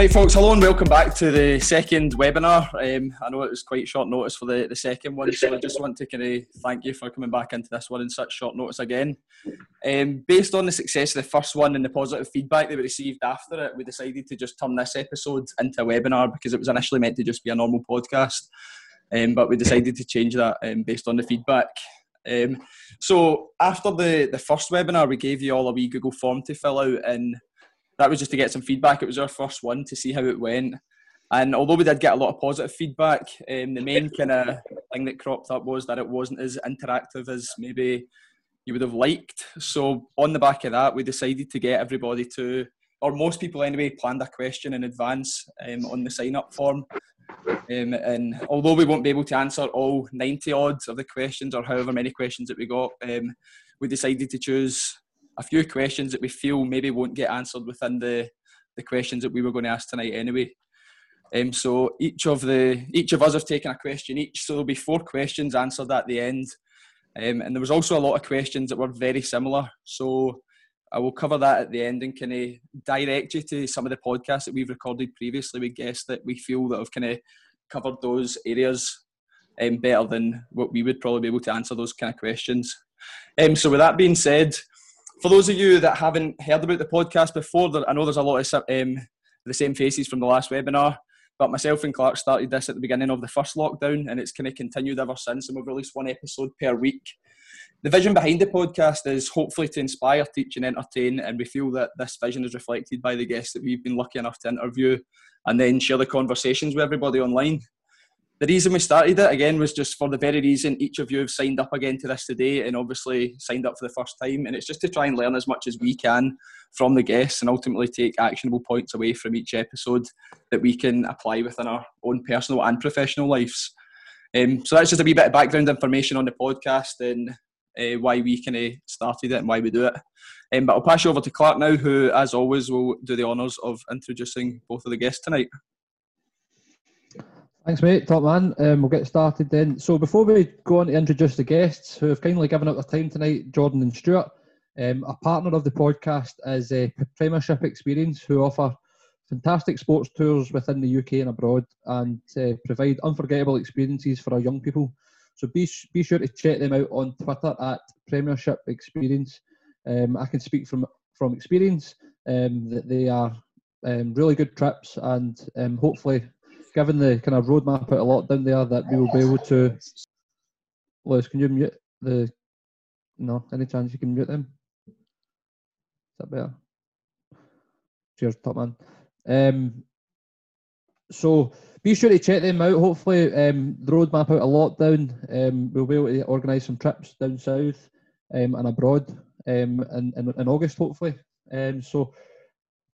Right, folks, hello and welcome back to the second webinar. Um, I know it was quite short notice for the, the second one, so I just want to kind of thank you for coming back into this one in such short notice again. Um, based on the success of the first one and the positive feedback that we received after it, we decided to just turn this episode into a webinar because it was initially meant to just be a normal podcast, um, but we decided to change that um, based on the feedback. Um, so after the, the first webinar, we gave you all a wee Google form to fill out and that was just to get some feedback. It was our first one to see how it went. And although we did get a lot of positive feedback, um, the main kind of thing that cropped up was that it wasn't as interactive as maybe you would have liked. So on the back of that, we decided to get everybody to, or most people anyway, planned a question in advance um, on the sign up form. Um, and although we won't be able to answer all 90 odds of the questions or however many questions that we got, um, we decided to choose a few questions that we feel maybe won't get answered within the, the questions that we were going to ask tonight anyway. Um, so each of the each of us have taken a question each, so there'll be four questions answered at the end. Um, and there was also a lot of questions that were very similar. So I will cover that at the end and kind of direct you to some of the podcasts that we've recorded previously with guests that we feel that have kind of covered those areas um, better than what we would probably be able to answer those kind of questions. Um, so with that being said, for those of you that haven't heard about the podcast before, I know there's a lot of um, the same faces from the last webinar, but myself and Clark started this at the beginning of the first lockdown, and it's kind of continued ever since, and we've released one episode per week. The vision behind the podcast is hopefully to inspire, teach, and entertain, and we feel that this vision is reflected by the guests that we've been lucky enough to interview, and then share the conversations with everybody online the reason we started it again was just for the very reason each of you have signed up again to this today and obviously signed up for the first time. And it's just to try and learn as much as we can from the guests and ultimately take actionable points away from each episode that we can apply within our own personal and professional lives. Um, so that's just a wee bit of background information on the podcast and uh, why we kind of started it and why we do it. Um, but I'll pass you over to Clark now who as always will do the honours of introducing both of the guests tonight Thanks, mate. Top man. Um, we'll get started then. So before we go on to introduce the guests who have kindly given up their time tonight, Jordan and Stewart, um, a partner of the podcast is uh, Premiership Experience, who offer fantastic sports tours within the UK and abroad and uh, provide unforgettable experiences for our young people. So be, be sure to check them out on Twitter at Premiership Experience. Um, I can speak from, from experience um, that they are um, really good trips and um, hopefully given the kind of roadmap out a lot down there, that we will be able to. Lewis, can you mute the? No, any chance you can mute them? Is that better? Cheers, top man. Um, so be sure to check them out. Hopefully, um, the roadmap out of lockdown, um, we'll be able to organise some trips down south um, and abroad um, in, in, in August, hopefully. Um, so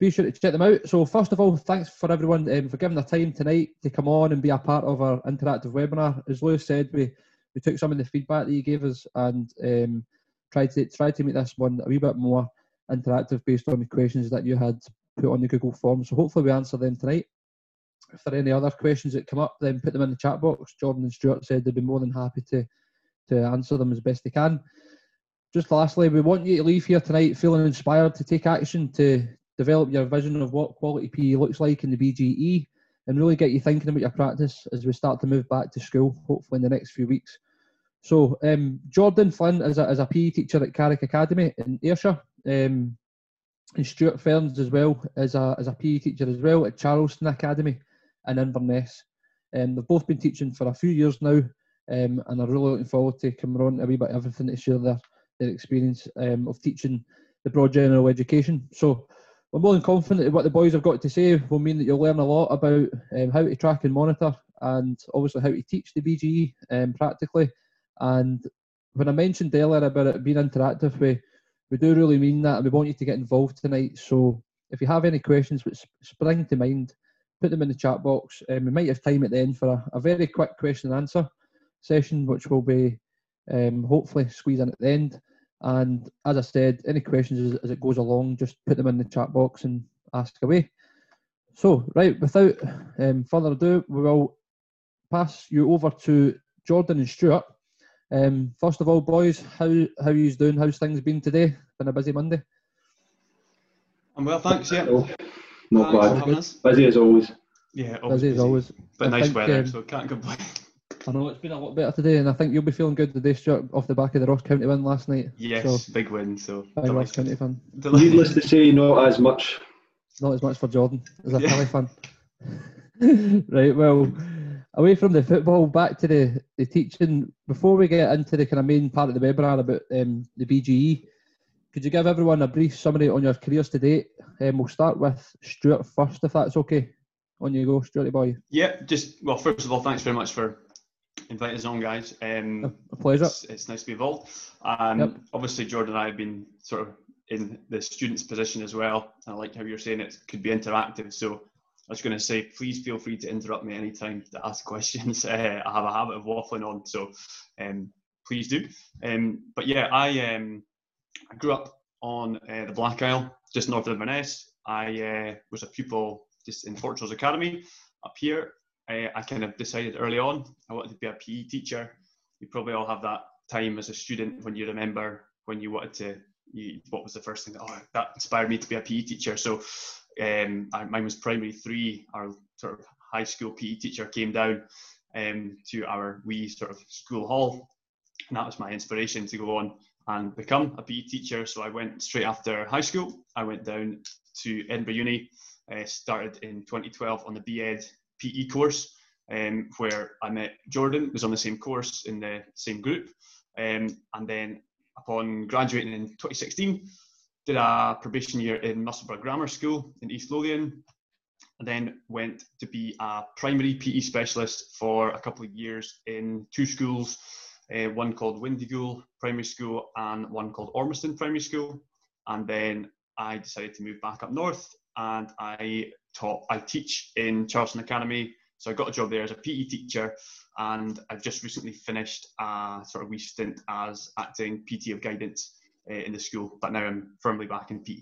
be sure to check them out. So, first of all, thanks for everyone um, for giving their time tonight to come on and be a part of our interactive webinar. As Lewis said, we, we took some of the feedback that you gave us and um, tried to try to make this one a wee bit more interactive based on the questions that you had put on the Google form. So, hopefully, we answer them tonight. If there are any other questions that come up, then put them in the chat box. Jordan and Stewart said they'd be more than happy to to answer them as best they can. Just lastly, we want you to leave here tonight feeling inspired to take action to develop your vision of what quality PE looks like in the BGE, and really get you thinking about your practice as we start to move back to school, hopefully in the next few weeks. So, um, Jordan Flynn is a, is a PE teacher at Carrick Academy in Ayrshire, um, and Stewart Ferns as well as a, a PE teacher as well at Charleston Academy in Inverness. Um, they've both been teaching for a few years now, um, and are really looking forward to coming on a wee bit about everything to share their, their experience um, of teaching the broad general education. So I'm more than confident that what the boys have got to say will mean that you'll learn a lot about um, how to track and monitor, and obviously how to teach the BGE um, practically. And when I mentioned earlier about it being interactive, we we do really mean that, and we want you to get involved tonight. So if you have any questions which spring to mind, put them in the chat box. Um, we might have time at the end for a, a very quick question and answer session, which will be um, hopefully squeezed in at the end. And as I said, any questions as, as, it goes along, just put them in the chat box and ask away. So, right, without um, further ado, we will pass you over to Jordan and Stewart. Um, first of all, boys, how how are you doing? How's things been today? Been a busy Monday. I'm well, thanks. Yeah. not Thanks bad. Busy as always. Yeah, busy as always. But I nice think, weather, um, so can't complain. I know it's been a lot better today, and I think you'll be feeling good today, Stewart, off the back of the Ross County win last night. Yes, so, big win. So big Ross County fan. Needless to say, not as much. Not as much for Jordan as a yeah. fan. right. Well, away from the football, back to the, the teaching. Before we get into the kind of main part of the webinar about um, the BGE, could you give everyone a brief summary on your careers to date? Um, we'll start with Stewart first, if that's okay. On you go, Stewart boy. Yeah, just well, first of all, thanks very much for inviting us on, guys. Um, a pleasure. It's, it's, nice to be involved. Um, yep. Obviously, Jordan and I have been sort of in the student's position as well. I like how you're saying it could be interactive. So I was going to say, please feel free to interrupt me anytime to ask questions. Uh, I have a habit of waffling on, so um, please do. Um, but yeah, I um, I grew up on uh, the Black Isle, just north of Inverness. I uh, was a pupil just in Fortrose Academy up here. I, I kind of decided early on I wanted to be a PE teacher. You probably all have that time as a student when you remember when you wanted to. You, what was the first thing that oh, that inspired me to be a PE teacher? So um, I, mine was primary three. Our sort of high school PE teacher came down um, to our wee sort of school hall, and that was my inspiration to go on and become a PE teacher. So I went straight after high school. I went down to Edinburgh Uni, uh, started in 2012 on the BEd PE course, um, where I met Jordan, was on the same course in the same group. Um, and then upon graduating in 2016, did a probation year in Musselburgh Grammar School in East Lothian, and then went to be a primary PE specialist for a couple of years in two schools uh, one called Windygoul Primary School and one called Ormiston Primary School. And then I decided to move back up north and I taught, I teach in Charleston Academy. So I got a job there as a PE teacher and I've just recently finished a sort of wee stint as acting PT of guidance uh, in the school, but now I'm firmly back in PE.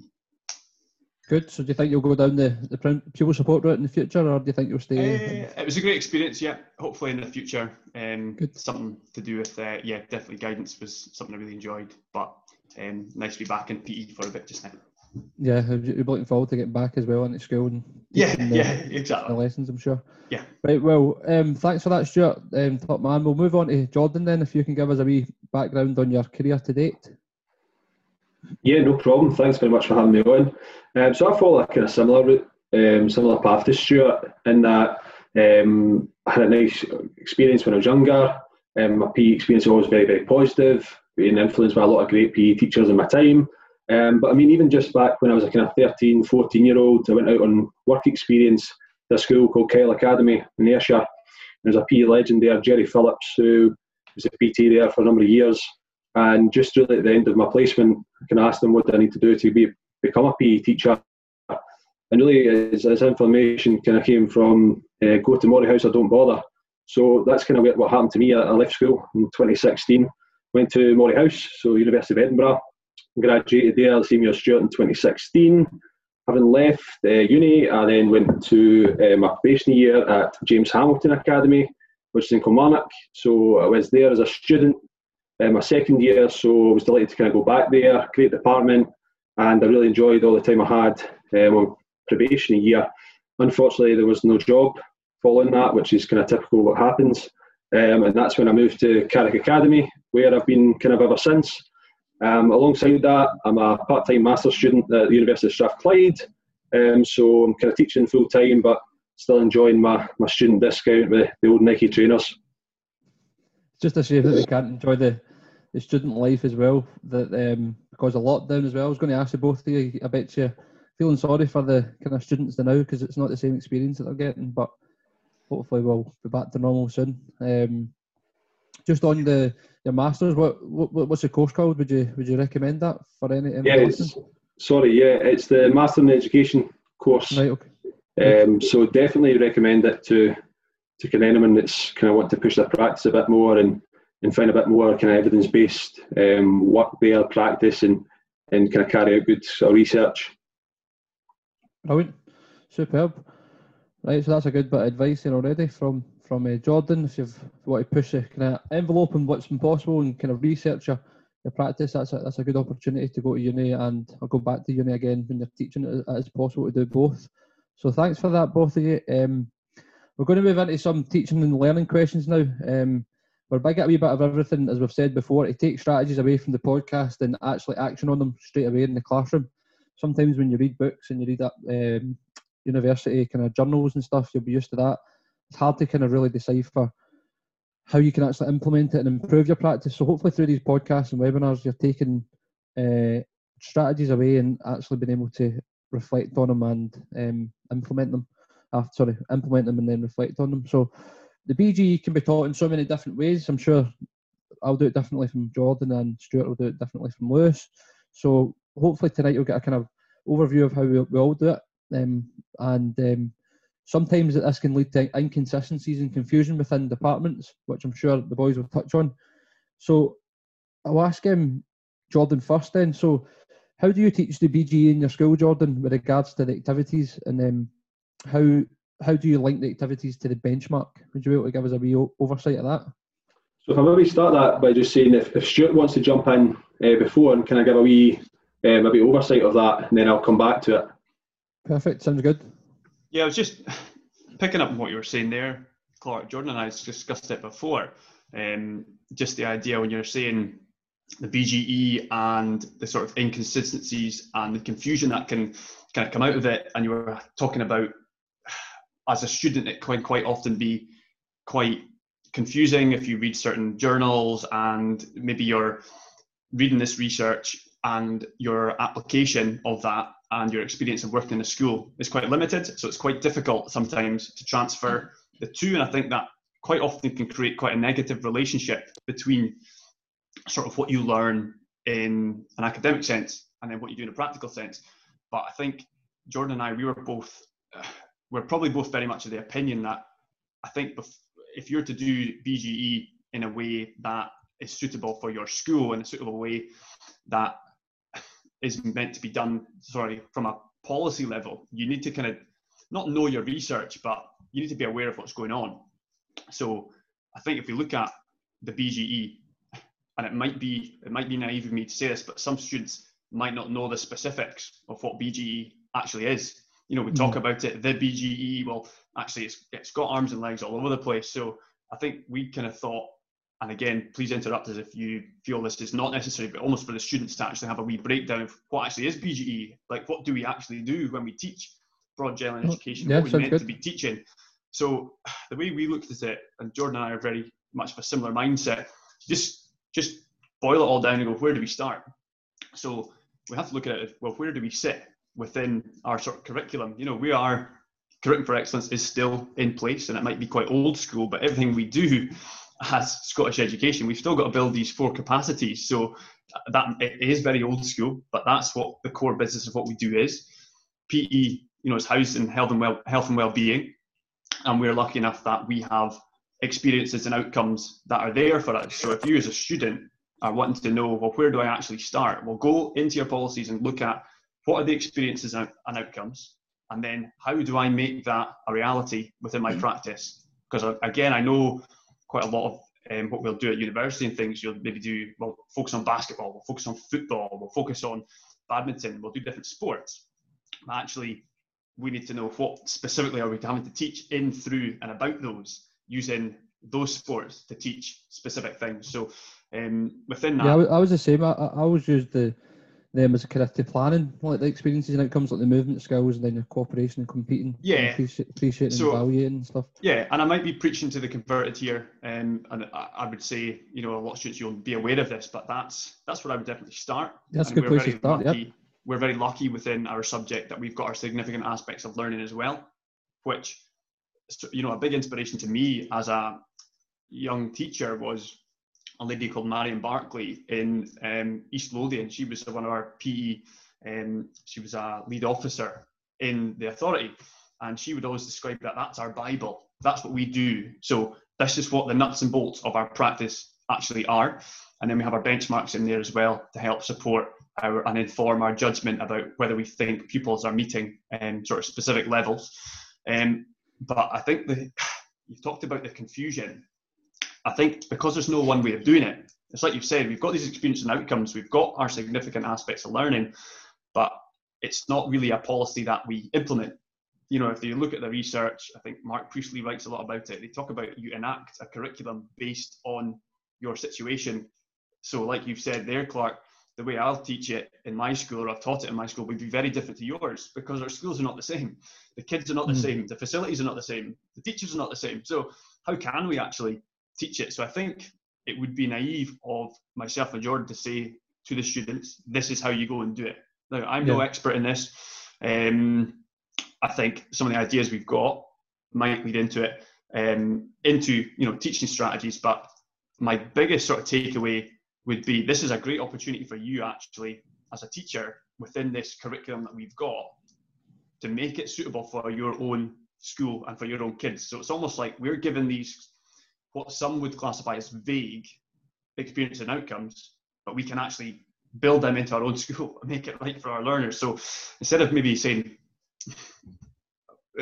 Good. So do you think you'll go down the, the pupil support route in the future, or do you think you'll stay? Uh, it was a great experience. Yeah. Hopefully in the future, um, Good. something to do with uh, yeah, definitely guidance was something I really enjoyed. But um, nice to be back in PE for a bit just now. Yeah, you're looking forward to getting back as well into school and yeah, the, yeah, exactly. The lessons, I'm sure. Yeah. Right. Well, um, thanks for that, Stewart. Um, top man. We'll move on to Jordan then. If you can give us a wee background on your career to date. Yeah, no problem. Thanks very much for having me on. Um, so I follow a kind of similar route, um, similar path to Stewart in that um, I had a nice experience when I was younger. Um, my PE experience was always very, very positive, being influenced by a lot of great PE teachers in my time. Um, but I mean, even just back when I was a kind of 13, 14 year old, I went out on work experience at a school called Kyle Academy in Ayrshire. There's a PE legend there, Jerry Phillips, who was a PT there for a number of years. And just really at the end of my placement, I can ask them what I need to do to be become a PE teacher. And really, as, as information kind of came from uh, go to Moray House or don't bother. So that's kind of what happened to me. I left school in 2016, went to Moray House, so University of Edinburgh, graduated there as Stewart in 2016. Having left uh, uni, I then went to uh, my probation year at James Hamilton Academy, which is in Kilmarnock. So I was there as a student uh, my second year, so I was delighted to kind of go back there. Great department, and I really enjoyed all the time I had um, on probation year. Unfortunately, there was no job following that, which is kind of typical what happens. Um, and that's when I moved to Carrick Academy, where I've been kind of ever since. Um, alongside that, I'm a part-time master's student at the University of Strathclyde, um, so I'm kind of teaching full time, but still enjoying my, my student discount with the old Nike trainers. It's Just a shame that they can't enjoy the the student life as well that um, because of lockdown as well. I was going to ask you both of you. I bet you feeling sorry for the kind of students now because it's not the same experience that they're getting. But hopefully we'll be back to normal soon. Um, just on the your masters, what, what what's the course called? Would you would you recommend that for any? any yeah, sorry, yeah, it's the Master in Education course. Right. Okay. Um, so definitely recommend it to to kind of anyone that's kind of want to push their practice a bit more and and find a bit more kind of evidence based um, work there, practice, and and kind of carry out good sort of research. Brilliant, superb. Right, so that's a good bit of advice here already from from uh, Jordan. If if you want to push the kind of envelope and what's possible and kind of research your, your practice, that's a, that's a good opportunity to go to uni and I'll go back to uni again when you're teaching. It is possible to do both. So thanks for that, both of you. Um, we're going to move into some teaching and learning questions now. Um, we're big at a wee bit of everything, as we've said before, to take strategies away from the podcast and actually action on them straight away in the classroom. Sometimes when you read books and you read up um, university kind of journals and stuff, you'll be used to that. It's hard to kind of really decipher how you can actually implement it and improve your practice. So hopefully through these podcasts and webinars, you're taking uh, strategies away and actually being able to reflect on them and um, implement them. Uh, sorry, implement them and then reflect on them. So the BGE can be taught in so many different ways. I'm sure I'll do it differently from Jordan and Stewart will do it differently from Lewis. So hopefully tonight you'll get a kind of overview of how we, we all do it. Um, and um, sometimes this can lead to inconsistencies and confusion within departments, which I'm sure the boys will touch on. So I'll ask him, Jordan, first then. So how do you teach the BGE in your school, Jordan, with regards to the activities and um, how how do you link the activities to the benchmark? Would you be able to give us a wee oversight of that? So if I maybe start that by just saying if, if Stewart wants to jump in uh, before and can I give a wee uh, maybe oversight of that and then I'll come back to it. Perfect, sounds good. Yeah, I was just picking up on what you were saying there, Clark. Jordan and I discussed it before. Um, just the idea when you're saying the BGE and the sort of inconsistencies and the confusion that can kind of come out of it, and you were talking about as a student, it can quite often be quite confusing if you read certain journals and maybe you're reading this research and your application of that and your experience of working in a school is quite limited. So it's quite difficult sometimes to transfer the two. And I think that quite often can create quite a negative relationship between sort of what you learn in an academic sense and then what you do in a practical sense. But I think Jordan and I, we were both we're probably both very much of the opinion that I think if you're to do BGE in a way that is suitable for your school in a suitable way that is meant to be done, sorry, from a policy level, you need to kind of not know your research, but you need to be aware of what's going on. So I think if we look at the BGE, and it might be it might be naive of me to say this, but some students might not know the specifics of what BGE actually is you know, we talk mm. about it, the BGE. Well, actually, it's it's got arms and legs all over the place. So I think we kind of thought, and again, please interrupt us if you feel this is not necessary, but almost for the students to actually have a wee breakdown of what actually is BGE. Like, what do we actually do when we teach broad general oh, education? Yeah, what are we meant good. to be teaching? So the way we looked at it, and Jordan and I are very much of a similar mindset. Just just boil it all down and go, where do we start? So we have to look at it. Well, where do we sit? within our sort of curriculum. You know, we are curriculum for excellence is still in place, and it might be quite old school, but everything we do as Scottish education, we've still got to build these four capacities. So that it is very old school, but that's what the core business of what we do is. PE, you know, is housed in health and well health and well-being, and we're lucky enough that we have experiences and outcomes that are there for us. So if you as a student are wanting to know, well, where do I actually start? Well, go into your policies and look at what are the experiences and outcomes and then how do i make that a reality within my mm-hmm. practice because uh, again i know quite a lot of um, what we'll do at university and things. You'll maybe do we'll focus on basketball we'll focus on football we'll focus on badminton we'll do different sports. But actually we need to know what specifically are we having to teach in through and about those using those sports to teach specific things. So um, within that yeah i was the same. I, I always use the them as a kind of to planning, like the experiences and outcomes, like the movement skills, and then the cooperation and competing. Yeah, appreciating appreciate so, and evaluating and stuff. Yeah, and I might be preaching to the converted here, um, and I, I, would say, you know, a lot of students you'll be aware of this, but that's that's where I would definitely start. That's and a good place to start. Lucky, yep. We're very lucky within our subject that we've got our significant aspects of learning as well, which, you know, a big inspiration to me as a young teacher was a lady called Marion Barkley in um, East Lothian. She was one of our PE, um, she was a lead officer in the authority. And she would always describe that that's our Bible. That's what we do. So this is what the nuts and bolts of our practice actually are. And then we have our benchmarks in there as well to help support our, and inform our judgment about whether we think pupils are meeting um, sort of specific levels. Um, but I think the, you've talked about the confusion I think because there's no one way of doing it, it's like you've said, we've got these experiences and outcomes, we've got our significant aspects of learning, but it's not really a policy that we implement. you know, if you look at the research, I think Mark Priestley writes a lot about it. They talk about you enact a curriculum based on your situation. So, like you've said there, Clark, the way I'll teach it in my school or I've taught it in my school would be very different to yours because our schools are not the same. The kids are not the mm. same. The facilities are not the same. The teachers are not the same. So, how can we actually teach it? So, I think it would be naive of myself and Jordan to say to the students, this is how you go and do it. Now, I'm yeah. no expert in this. Um, I think some of the ideas we've got might lead into it, um, into you know teaching strategies. But my biggest sort of takeaway would be this is a great opportunity for you actually as a teacher within this curriculum that we've got to make it suitable for your own school and for your own kids. So it's almost like we're given these what some would classify as vague experience and outcomes, but we can actually build them into our own school and make it right for our learners. So instead of maybe saying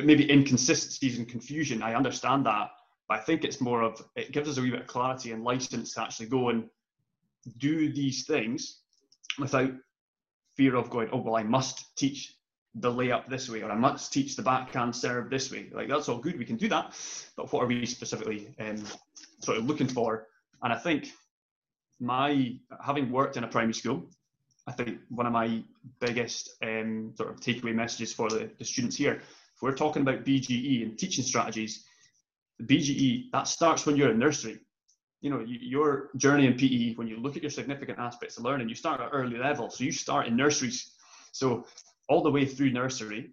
maybe inconsistencies and confusion. I understand that, but I think it's more of it gives us a wee bit of clarity and license to actually go and do these things without fear of going, oh well, I must teach the layup this way, or I must teach the backhand serve this way. Like that's all good, we can do that, but what are we specifically um, sort of looking for? And I think my having worked in a primary school, I think one of my biggest um, sort of takeaway messages for the, the students here, if we're talking about BGE and teaching strategies, the BGE, that starts when you're in nursery. You know, you, your journey in PE, when you look at your significant aspects of learning, you start at early level. So you start in nurseries. So all the way through nursery,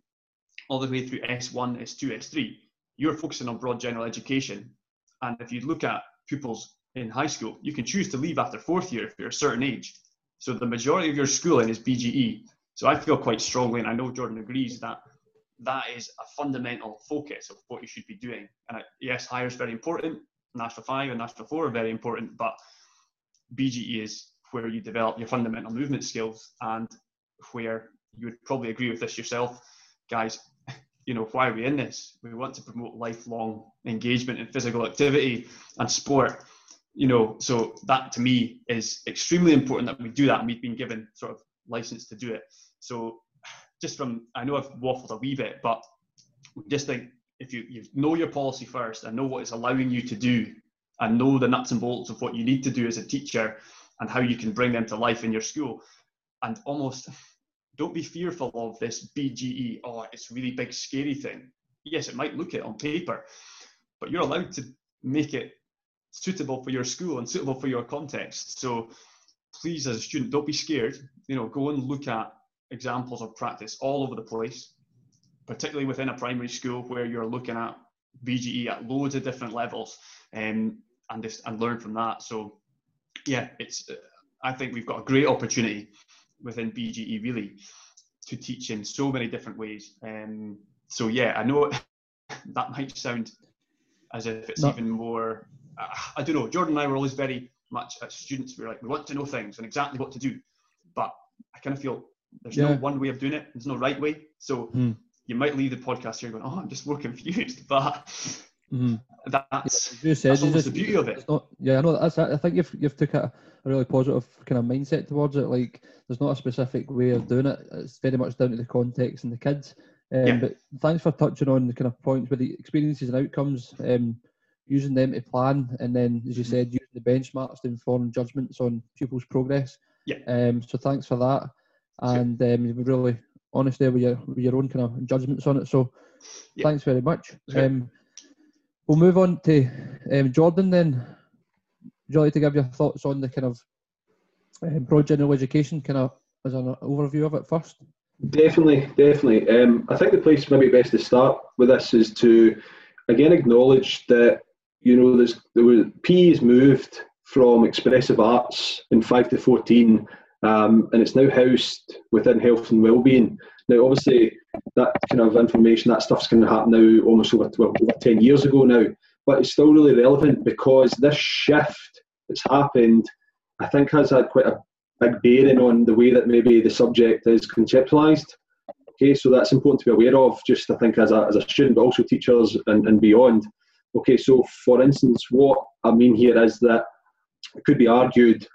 all the way through S1, S2, S3, you're focusing on broad general education. And if you look at pupils in high school, you can choose to leave after fourth year if you're a certain age. So the majority of your schooling is BGE. So I feel quite strongly, and I know Jordan agrees, that that is a fundamental focus of what you should be doing. And I, yes, higher is very important. National 5 and National 4 are very important, but BGE is where you develop your fundamental movement skills and where you would probably agree with this yourself, guys. You know, why are we in this? We want to promote lifelong engagement in physical activity and sport you know, so that to me is extremely important that we do that, and we've been given sort of license to do it. So, just from I know I've waffled a wee bit, but just think if you, you know your policy first and know what it's allowing you to do, and know the nuts and bolts of what you need to do as a teacher and how you can bring them to life in your school, and almost don't be fearful of this BGE. Oh, it's really big, scary thing. Yes, it might look it on paper, but you're allowed to make it suitable for your school and suitable for your context. So please, as a student, don't be scared. You know, go and look at examples of practice all over the place, particularly within a primary school where you're looking at BGE at loads of different levels, um, and just and learn from that. So, yeah, it's. I think we've got a great opportunity within BGE really to teach in so many different ways. Um, so yeah, I know that might sound as if it's even more I don't know. Jordan and I were always very much as students. We were like, we want to know things and exactly what to do. But I kind of feel there's yeah. no one way of doing it. There's no right way. So mm. you might leave the podcast here going, oh, I'm just more confused. But mm. that's, you said, that's just, the beauty of it. Not, yeah, I know. That's, I think you've, you've took a, a really positive kind of mindset towards it. Like there's not a specific way of doing it. It's very much down to the context and the kids. Um, yeah. But thanks for touching on the kind of points with the experiences and outcomes. Um, using them to plan, and then, as you mm. said, using the benchmarks to inform judgments on pupils' progress. Yeah. Um, so thanks for that, and um, you were really honest there with your with your own kind of judgments on it. So yeah. thanks very much. Um, we'll move on to um, Jordan then. Like to give your thoughts on the kind of um, broad general education, kind of as an overview of it first? Definitely, definitely. Um, I think the place maybe best to start with this is to again acknowledge that you know, there's, there was PE's moved from expressive arts in five to fourteen, um, and it's now housed within health and well-being. Now, obviously, that kind of information, that stuff's going to happen now almost over, well, over ten years ago now, but it's still really relevant because this shift that's happened, I think, has had quite a big bearing on the way that maybe the subject is conceptualised. Okay, so that's important to be aware of, just I think as a, as a student, but also teachers and, and beyond. Okay, so for instance, what I mean here is that it could be argued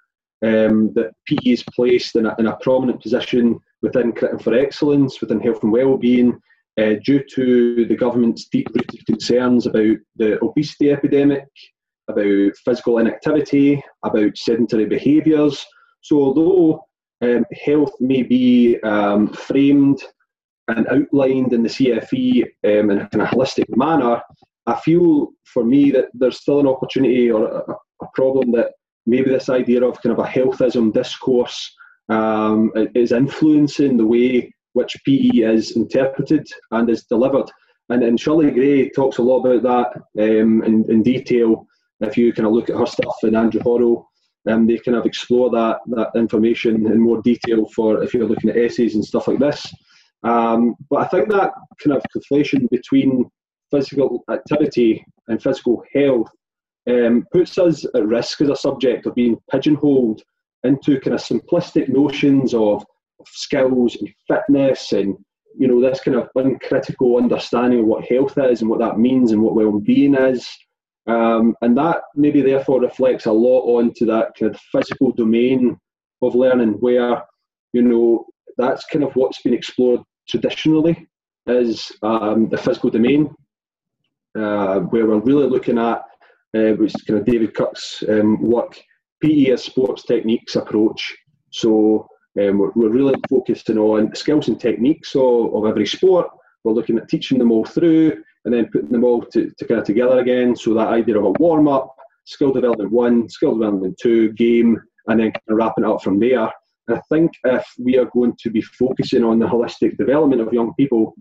um, that PE is placed in a, in a prominent position within Curriculum for Excellence, within health and wellbeing, uh, due to the government's deep-rooted concerns about the obesity epidemic, about physical inactivity, about sedentary behaviours. So although um, health may be um, framed and outlined in the CFE um, in a holistic manner, I feel for me that there's still an opportunity or a, a problem that maybe this idea of kind of a healthism discourse um, is influencing the way which PE is interpreted and is delivered. And, and Shirley Gray talks a lot about that um, in, in detail. If you kind of look at her stuff and Andrew Horrell, um, they kind of explore that that information in more detail for if you're looking at essays and stuff like this. Um, but I think that kind of conflation between physical activity and physical health um, puts us at risk as a subject of being pigeonholed into kind of simplistic notions of skills and fitness and you know this kind of uncritical understanding of what health is and what that means and what well-being is um, and that maybe therefore reflects a lot onto that kind of physical domain of learning where you know that's kind of what's been explored traditionally is um, the physical domain uh, where we're really looking at uh, which is kind of David Kirk's um, work, PE as sports techniques approach. So um, we're, we're, really focusing on skills and techniques of, of every sport. We're looking at teaching them all through and then putting them all to, to kind of together again. So that idea of a warm up, skill development one, skill development two, game, and then kind of wrapping it up from there. And I think if we are going to be focusing on the holistic development of young people,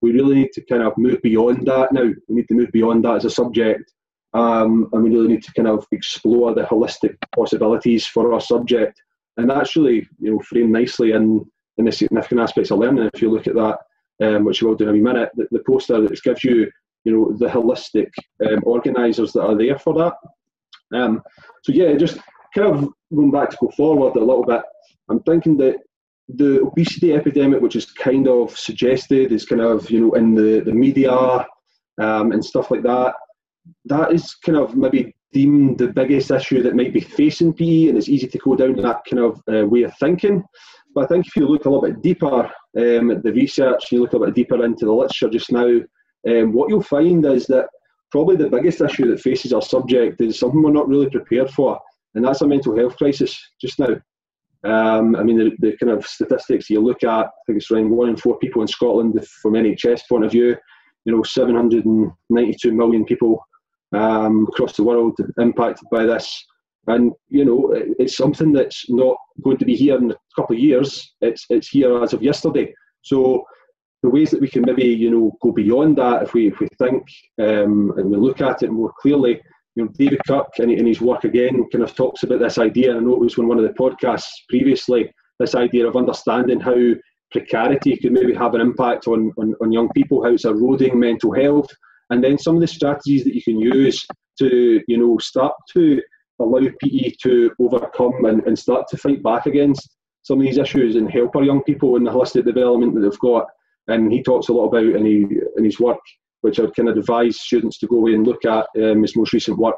we really need to kind of move beyond that now. We need to move beyond that as a subject um, and we really need to kind of explore the holistic possibilities for our subject. And that's really, you know, framed nicely in, in the significant aspects of learning. If you look at that, um, which we'll do in a minute, the, the poster that gives you, you know, the holistic um, organisers that are there for that. Um, so yeah, just kind of going back to go forward a little bit, I'm thinking that the obesity epidemic, which is kind of suggested, is kind of you know in the the media um, and stuff like that that is kind of maybe deemed the biggest issue that might be facing PE, and it's easy to go down that kind of uh, way of thinking. But I think if you look a little bit deeper um, at the research, you look a bit deeper into the literature just now, um, what you'll find is that probably the biggest issue that faces our subject is something we're not really prepared for, and that's a mental health crisis just now. Um, I mean, the, the, kind of statistics you look at, I think it's around one in four people in Scotland, from NHS point of view, you know, 792 million people um, across the world impacted by this. And you know, it's something that's not going to be here in a couple of years. It's it's here as of yesterday. So the ways that we can maybe you know go beyond that, if we if we think um, and we look at it more clearly, you know, David Kirk in his work again kind of talks about this idea. I know it was on one of the podcasts previously. This idea of understanding how precarity could maybe have an impact on, on, on young people, how it's eroding mental health, and then some of the strategies that you can use to you know start to allow PE to overcome and, and start to fight back against some of these issues and help our young people in the holistic development that they've got. And he talks a lot about in, he, in his work, which I'd kind of advise students to go away and look at um, his most recent work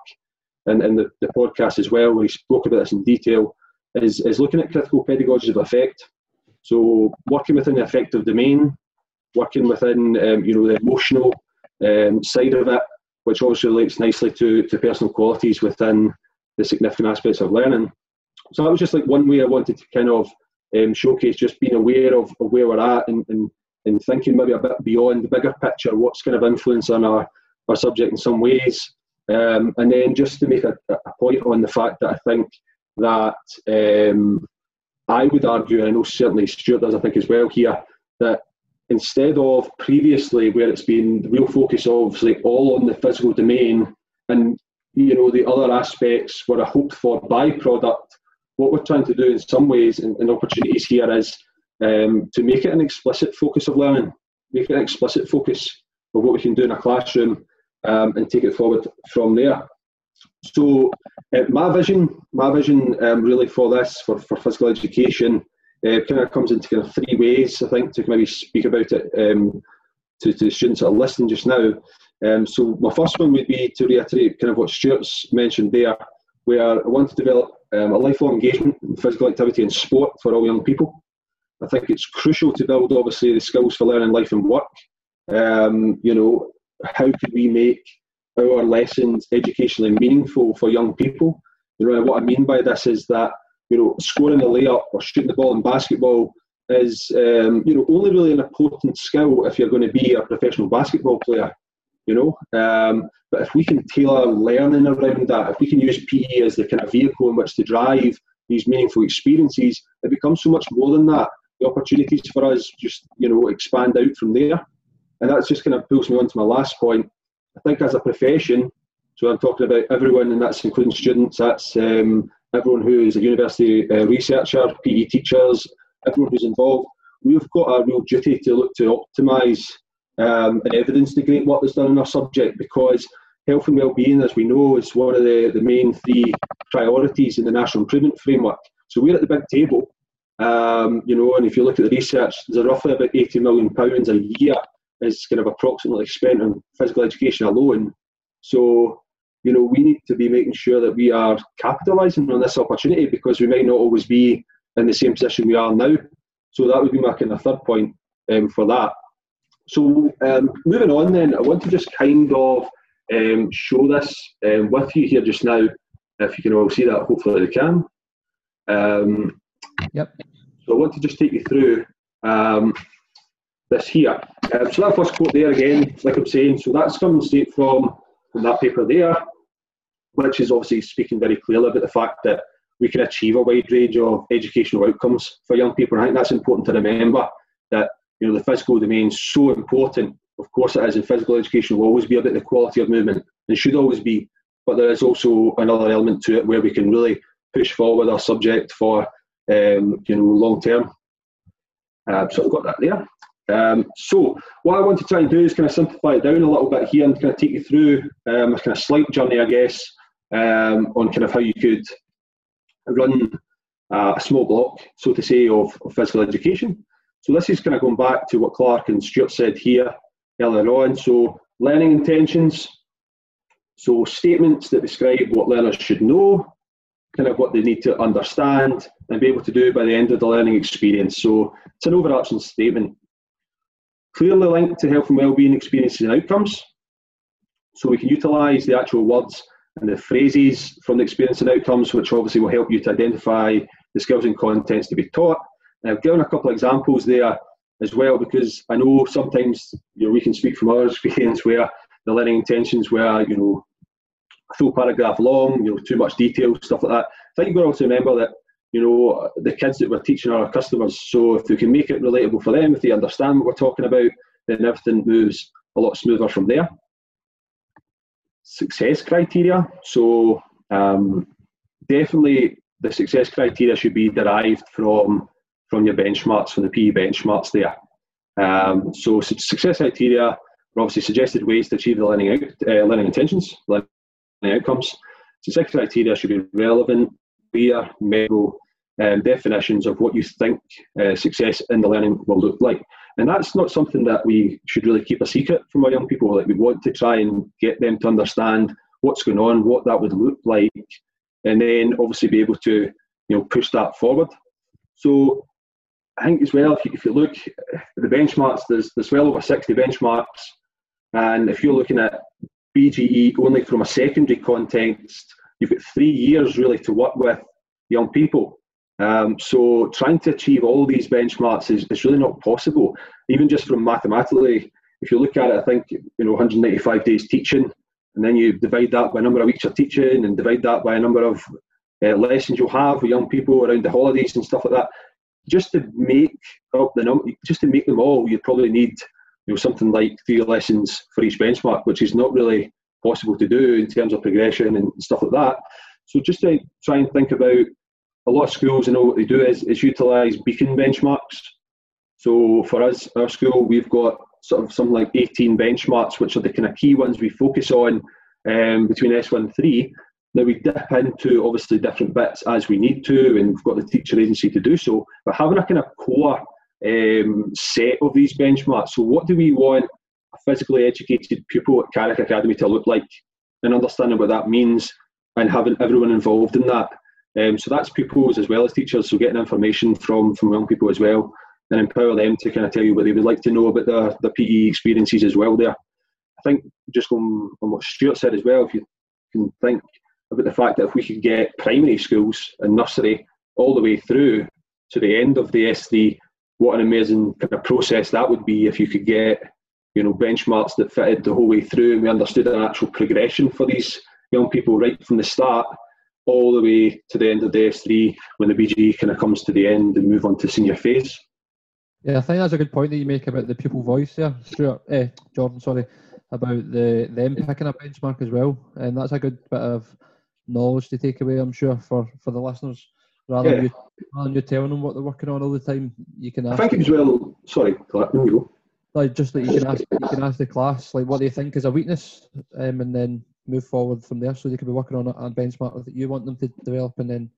and, and the, the podcast as well, where he spoke about this in detail, is, is looking at critical pedagogies of affect. So working within the affective domain, working within um, you know the emotional um, side of it, which obviously relates nicely to, to personal qualities within the significant aspects of learning. So that was just like one way I wanted to kind of um, showcase just being aware of, of where we're at and, and, and thinking maybe a bit beyond the bigger picture, what's kind of influencing our, our subject in some ways. Um, and then just to make a, a, point on the fact that I think that um, I would argue, and I know certainly Stewart does, I think as well here, that instead of previously where it's been the real focus obviously all on the physical domain and you know the other aspects were a hoped for byproduct what we're trying to do in some ways and, and opportunities here is um, to make it an explicit focus of learning make it an explicit focus of what we can do in a classroom um, and take it forward from there. So uh, my vision my vision um, really for this for, for physical education uh, kind of comes into kind of three ways, I think, to maybe speak about it um, to, to students that are listening just now. Um, so my first one would be to reiterate kind of what Stewart's mentioned there, where I want to develop um, a lifelong engagement in physical activity and sport for all young people. I think it's crucial to build, obviously, the skills for learning life and work Um, you know, how could we make our lessons educationally meaningful for young people? You know, what I mean by this is that you know, scoring a layup or shooting the ball in basketball is um, you know only really an important skill if you're going to be a professional basketball player. You know, um, but if we can tailor learning around that, if we can use PE as the kind of vehicle in which to drive these meaningful experiences, it becomes so much more than that. The opportunities for us just you know expand out from there, and that's just kind of pulls me on to my last point. I think as a profession, so I'm talking about everyone, and that's including students. That's um, everyone who is a university uh, researcher, PE teachers, everyone who's involved. We've got a real duty to look to optimise um, and evidence the great work that's done in our subject because health and well-being, as we know, is one of the, the main three priorities in the National Improvement Framework. So we're at the big table, um, you know, and if you look at the research, there's roughly about 80 million pounds a year is kind of approximately spent on physical education alone. So you know, we need to be making sure that we are capitalising on this opportunity because we might not always be in the same position we are now. So that would be my kind of third point um, for that. So um, moving on then, I want to just kind of um, show this um, with you here just now. If you can all see that, hopefully you can. Um, yep. So I want to just take you through um, this here. so that first quote there again, like I'm saying, so that's coming straight from, from that paper there which is obviously speaking very clearly about the fact that we can achieve a wide range of educational outcomes for young people. I think that's important to remember that you know the physical domain is so important. Of course, it is, and physical education will always be about the quality of movement and should always be. But there is also another element to it where we can really push forward our subject for um, you know long term. Uh, so I've got that there. Um, so what I want to try and do is kind of simplify it down a little bit here and kind of take you through um, a kind of slight journey, I guess, um, on kind of how you could run uh, a small block, so to say, of, of, physical education. So this is kind of going back to what Clark and Stewart said here earlier on. So learning intentions, so statements that describe what learners should know, kind of what they need to understand and be able to do by the end of the learning experience. So it's an overarching statement. Clearly linked to health and wellbeing experiences and outcomes. So we can utilise the actual words and the phrases from the experience and outcomes, which obviously will help you to identify the skills and contents to be taught. And I've given a couple of examples there as well, because I know sometimes you know we can speak from our experience where the learning intentions were you know a full paragraph long, you know too much detail, stuff like that. I think you've got to also remember that you know the kids that we're teaching are our customers, so if we can make it relatable for them, if they understand what we're talking about, then everything moves a lot smoother from there success criteria. So um, definitely the success criteria should be derived from from your benchmarks, from the PE benchmarks there. Um, so success criteria are obviously suggested ways to achieve the learning out, uh, learning intentions, learning outcomes. Success criteria should be relevant, clear, measurable um, definitions of what you think uh, success in the learning will look like. And that's not something that we should really keep a secret from our young people. Like we want to try and get them to understand what's going on, what that would look like, and then obviously be able to, you know, push that forward. So I think as well, if you, if you look at the benchmarks, there's there's well over 60 benchmarks, and if you're looking at BGE only from a secondary context, you've got three years really to work with young people. Um, so trying to achieve all these benchmarks is, is really not possible. Even just from mathematically, if you look at it, I think you know 195 days teaching, and then you divide that by number of weeks you're teaching, and divide that by a number of uh, lessons you'll have with young people around the holidays and stuff like that. Just to make up the number, just to make them all, you'd probably need you know something like three lessons for each benchmark, which is not really possible to do in terms of progression and stuff like that. So just to try and think about a lot of schools, you know, what they do is, is utilise beacon benchmarks. So for us, our school, we've got sort of something like 18 benchmarks, which are the kind of key ones we focus on um, between S1 and 3. Now we dip into obviously different bits as we need to, and we've got the teacher agency to do so. But having a kind of core um, set of these benchmarks. So what do we want a physically educated pupil at Carrick Academy to look like, and understanding what that means, and having everyone involved in that. Um, so that's pupils as well as teachers, so getting information from, from young people as well. and empower them to kind of tell you what they would like to know about their, their PE experiences as well there. I think just on, on what Stewart said as well, if you can think about the fact that if we could get primary schools and nursery all the way through to the end of the SD, what an amazing kind of process that would be if you could get you know benchmarks that fitted the whole way through and we understood an actual progression for these young people right from the start all the way to the end of the S3 when the BGE kind of comes to the end and move on to senior phase. Yeah, I think that's a good point that you make about the pupil voice there, Stewart, eh, Jordan, sorry, about the them picking a benchmark as well. And that's a good bit of knowledge to take away, I'm sure, for, for the listeners. Rather, yeah. than you, rather than you telling them what they're working on all the time, you can ask. I think as well, sorry, Clark, you go. Like just that you can ask, you can ask the class like what do they think is a weakness, um, and then move forward from there. So they could be working on a, a benchmark that you want them to develop, and then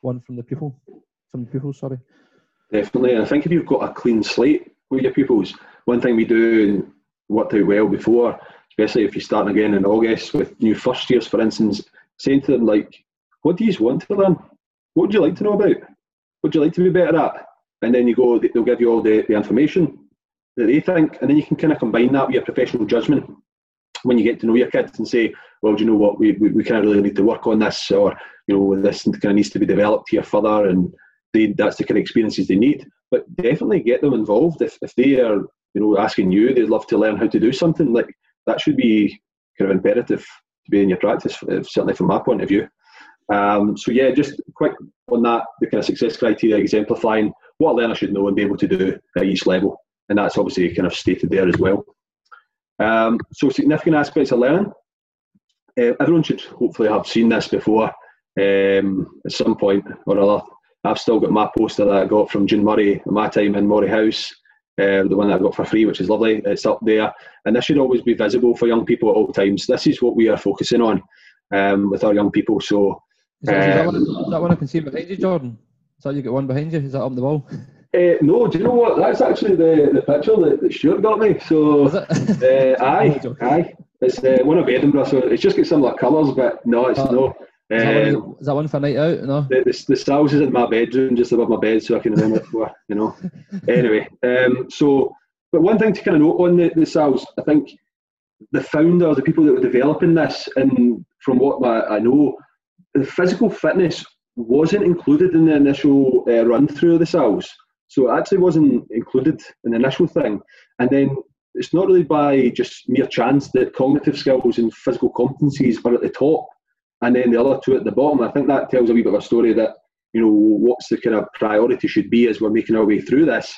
one from the pupil, from the pupils. Sorry. Definitely, and I think if you've got a clean slate with your pupils, one thing we do and worked out well before, especially if you're starting again in August with new first years, for instance, saying to them like, "What do you want to learn? What would you like to know about? What would you like to be better at?" And then you go, they'll give you all the, the information that they think, and then you can kind of combine that with your professional judgment when you get to know your kids and say, well, do you know what, we, we, we kind of really need to work on this, or, you know, this kind of needs to be developed here further, and they, that's the kind of experiences they need. But definitely get them involved. If, if they are, you know, asking you, they'd love to learn how to do something, like that should be kind of imperative to be in your practice, uh, certainly from my point of view. Um, so yeah, just quick on that, the kind of success criteria exemplifying what a learner should know and be able to do at each level. And that's obviously kind of stated there as well. Um, so significant aspects of learning. Uh, everyone should hopefully have seen this before um, at some point or other. I've still got my poster that I got from June Murray at my time in Moray House, uh, the one that I got for free, which is lovely. It's up there, and this should always be visible for young people at all times. This is what we are focusing on um, with our young people. So, is that, um, is, that one, is that, one, I can see behind you, Jordan? Is that you got one behind you? Is that up the wall? Uh, no, do you know what? That's actually the, the picture that, that Stewart got me. So, uh, aye, aye. It's uh, one of Edinburgh, so it's just got similar colours, but no, it's uh, no. Is that, one, is that, one, for night out? No. The, the, the styles is in my bedroom, just above my bed, so I can remember it for you know. anyway, um, so but one thing to kind of note on the, the SALs, I think the founder, the people that were developing this, and from what I, I know, the physical fitness wasn't included in the initial uh, run through of the SALs. So it actually wasn't included in the initial thing. And then it's not really by just mere chance that cognitive skills and physical competencies are at the top and then the other two at the bottom. I think that tells a wee bit of a story that, you know, what's the kind of priority should be as we're making our way through this.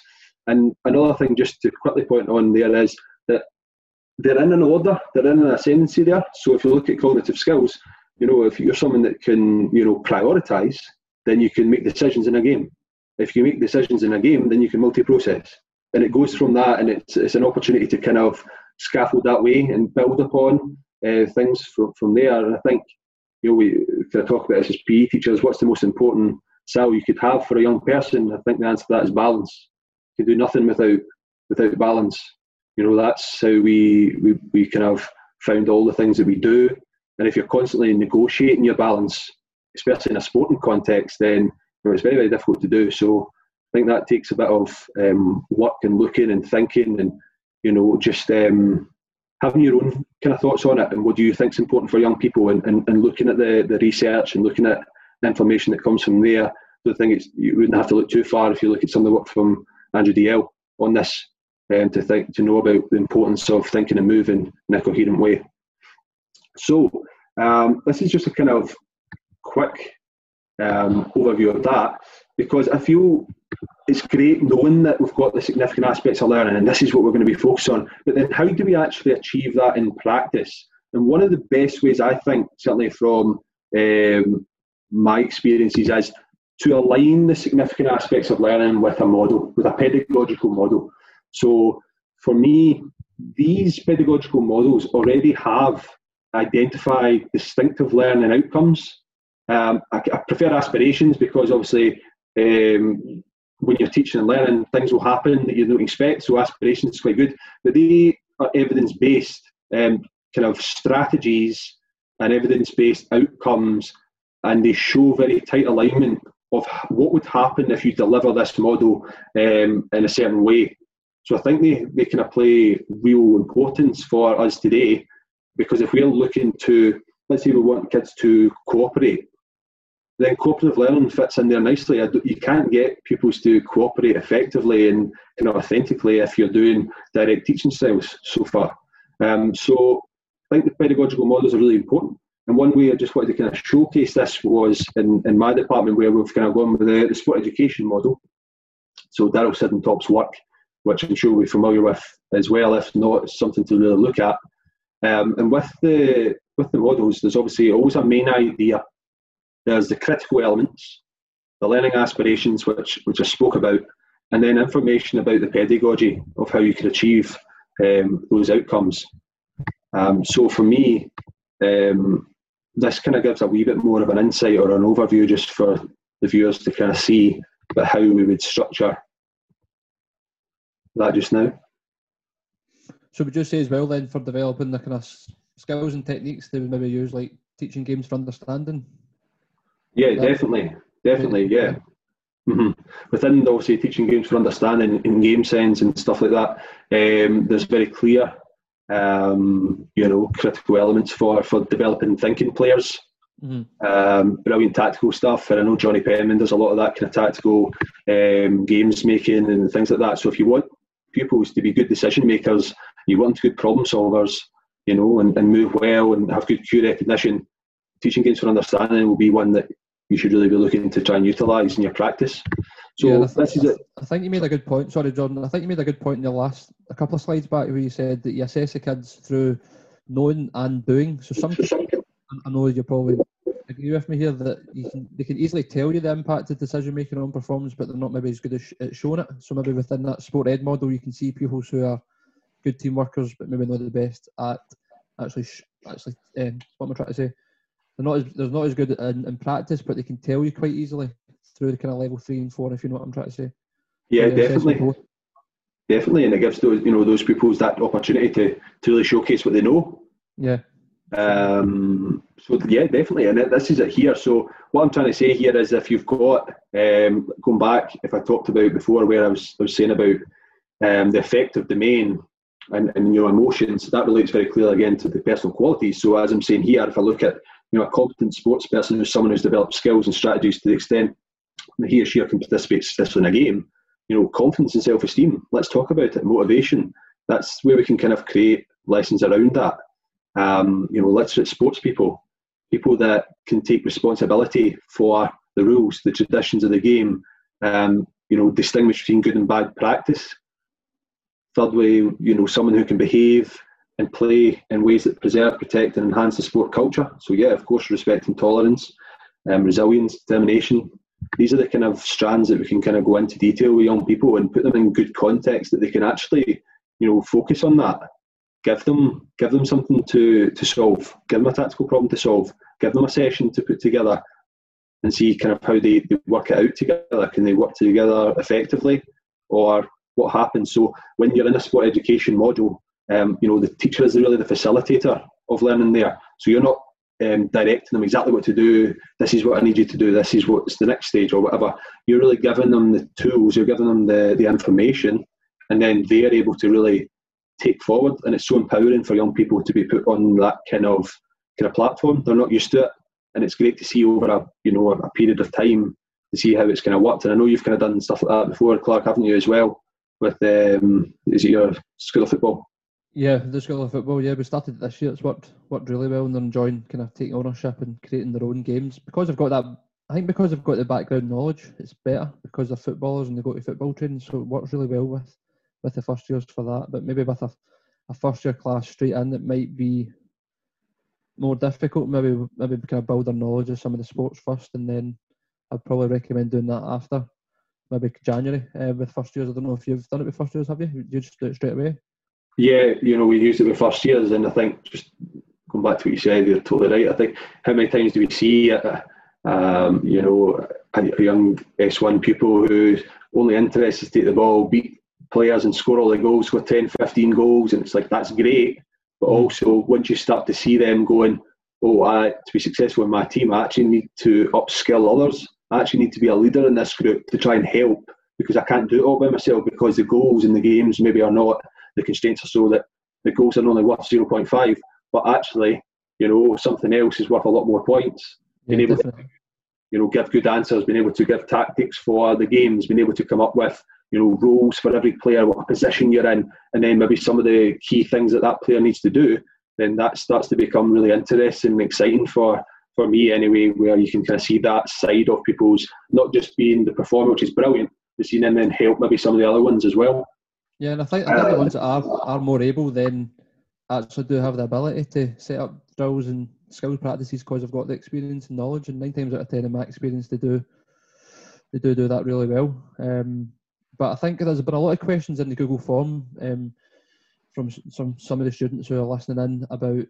And another thing just to quickly point on there is that they're in an order, they're in an ascendancy there. So if you look at cognitive skills, you know, if you're someone that can, you know, prioritize, then you can make decisions in a game if you make decisions in a game, then you can multi-process, and it goes from that, and it's it's an opportunity to kind of scaffold that way and build upon uh, things from, from there. And I think you know we kind of talk about this as PE teachers. What's the most important skill you could have for a young person? I think the answer to that is balance. You can do nothing without without balance. You know that's how we we we kind of found all the things that we do. And if you're constantly negotiating your balance, especially in a sporting context, then it's very, very difficult to do. So I think that takes a bit of um, work and looking and thinking and, you know, just um, having your own kind of thoughts on it and what do you think is important for young people and, and, and looking at the, the research and looking at the information that comes from there. So I think it's, you wouldn't have to look too far if you look at some of the work from Andrew Dalziel on this um, to think to know about the importance of thinking and moving in a coherent way. So um, this is just a kind of quick um, overview of that because I feel it's great knowing that we've got the significant aspects of learning and this is what we're going to be focused on. But then how do we actually achieve that in practice? And one of the best ways I think, certainly from um, my experiences, is to align the significant aspects of learning with a model, with a pedagogical model. So for me, these pedagogical models already have identified distinctive learning outcomes um, I, I, prefer aspirations because obviously um, when you're teaching and learning, things will happen that you don't expect. So aspirations is quite good, but they are evidence-based um, kind of strategies and evidence-based outcomes, and they show very tight alignment of what would happen if you deliver this model um, in a certain way. So I think they, they kind of play real importance for us today because if we're looking to, let's say we want kids to cooperate, then cooperative learning fits in there nicely. You can't get pupils to cooperate effectively and kind of authentically if you're doing direct teaching styles so far. Um, so I think the pedagogical models are really important. And one way I just wanted to kind of showcase this was in, in my department where we've kind of gone with the, the sport education model. So Daryl Siedentop's work, which I'm sure we're familiar with as well, if not, it's something to really look at. Um, and with the with the models, there's obviously always a main idea. There's the critical elements, the learning aspirations, which which I spoke about, and then information about the pedagogy of how you can achieve um, those outcomes. Um, so for me, um, this kind of gives a wee bit more of an insight or an overview just for the viewers to kind of see how we would structure that just now. So would you say as well then for developing the kind of skills and techniques they would maybe use like teaching games for understanding? Yeah, definitely, definitely, yeah. Mm-hmm. Within obviously teaching games for understanding in game sense and stuff like that, um, there's very clear um, you know, critical elements for for developing thinking players. Mm-hmm. Um, brilliant tactical stuff, and I know Johnny Penman does a lot of that kind of tactical um, games making and things like that. So if you want pupils to be good decision makers, you want good problem solvers, you know, and, and move well and have good cue recognition. Teaching games for understanding will be one that you should really be looking to try and utilise in your practice. So yeah, this is it. I think you made a good point. Sorry, Jordan. I think you made a good point in the last a couple of slides back where you said that you assess the kids through knowing and doing. So some I know you probably agree with me here that you can they can easily tell you the impact of decision making on performance, but they're not maybe as good as at showing it. So maybe within that sport ed model, you can see pupils who are good team workers, but maybe not the best at actually actually. Um, what am I trying to say? They're not as they're not as good in, in practice, but they can tell you quite easily through the kind of level three and four, if you know what I'm trying to say. Yeah, definitely. Definitely, and it gives those you know those pupils that opportunity to to really showcase what they know. Yeah. Um, so yeah, definitely, and this is it here. So what I'm trying to say here is, if you've got um, going back, if I talked about before where I was I was saying about um, the affective domain and, and your emotions, that relates very clearly again to the personal qualities. So as I'm saying here, if I look at you know a competent sports person who's someone who's developed skills and strategies to the extent that he or she can participate successfully in a game, you know, confidence and self-esteem. Let's talk about it. Motivation. That's where we can kind of create lessons around that. Um, you know, literate sports people, people that can take responsibility for the rules, the traditions of the game. Um, you know, distinguish between good and bad practice. Thirdly, you know, someone who can behave and play in ways that preserve, protect, and enhance the sport culture. So, yeah, of course, respect and tolerance, um, resilience, determination, these are the kind of strands that we can kind of go into detail with young people and put them in good context that they can actually, you know, focus on that. Give them give them something to to solve. Give them a tactical problem to solve. Give them a session to put together and see kind of how they, they work it out together. Can they work together effectively, or what happens? So when you're in a sport education module, um, you know the teacher is really the facilitator of learning there. So you're not um, directing them exactly what to do. This is what I need you to do. This is what's the next stage or whatever. You're really giving them the tools. You're giving them the the information, and then they're able to really take forward. And it's so empowering for young people to be put on that kind of kind of platform. They're not used to it, and it's great to see over a you know a period of time to see how it's kind of worked. And I know you've kind of done stuff like that before, Clark, haven't you as well? With um, is it your school of football? Yeah, the School of Football. Yeah, we started this year. It's worked worked really well, and they're enjoying kind of taking ownership and creating their own games because I've got that. I think because they've got the background knowledge, it's better because they're footballers and they go to football training, so it works really well with with the first years for that. But maybe with a, a first year class straight in, it might be more difficult. Maybe maybe kind of build their knowledge of some of the sports first, and then I'd probably recommend doing that after maybe January uh, with first years. I don't know if you've done it with first years, have you? You just do it straight away. Yeah, you know, we used it with first years, and I think just going back to what you said, you're totally right. I think how many times do we see, uh, um, you know, a, a young S1 pupil who's only interested to take the ball, beat players and score all the goals, score 10, 15 goals, and it's like that's great. But mm. also, once you start to see them going, oh, I, to be successful in my team, I actually need to upskill others. I actually need to be a leader in this group to try and help because I can't do it all by myself because the goals in the games maybe are not, the constraints are so that the goals are only worth 0.5, but actually, you know, something else is worth a lot more points. Yeah, being able definitely. to, you know, give good answers, being able to give tactics for the games, being able to come up with, you know, roles for every player, what position you're in, and then maybe some of the key things that that player needs to do, then that starts to become really interesting and exciting for for me anyway, where you can kind of see that side of people's not just being the performer, which is brilliant, but seeing them then help maybe some of the other ones as well. Yeah, and I think, I think the ones that are, are more able then actually do have the ability to set up drills and skills practices because they've got the experience and knowledge. And nine times out of ten, in my experience, they do they do do that really well. Um, but I think there's been a lot of questions in the Google form um, from some some of the students who are listening in about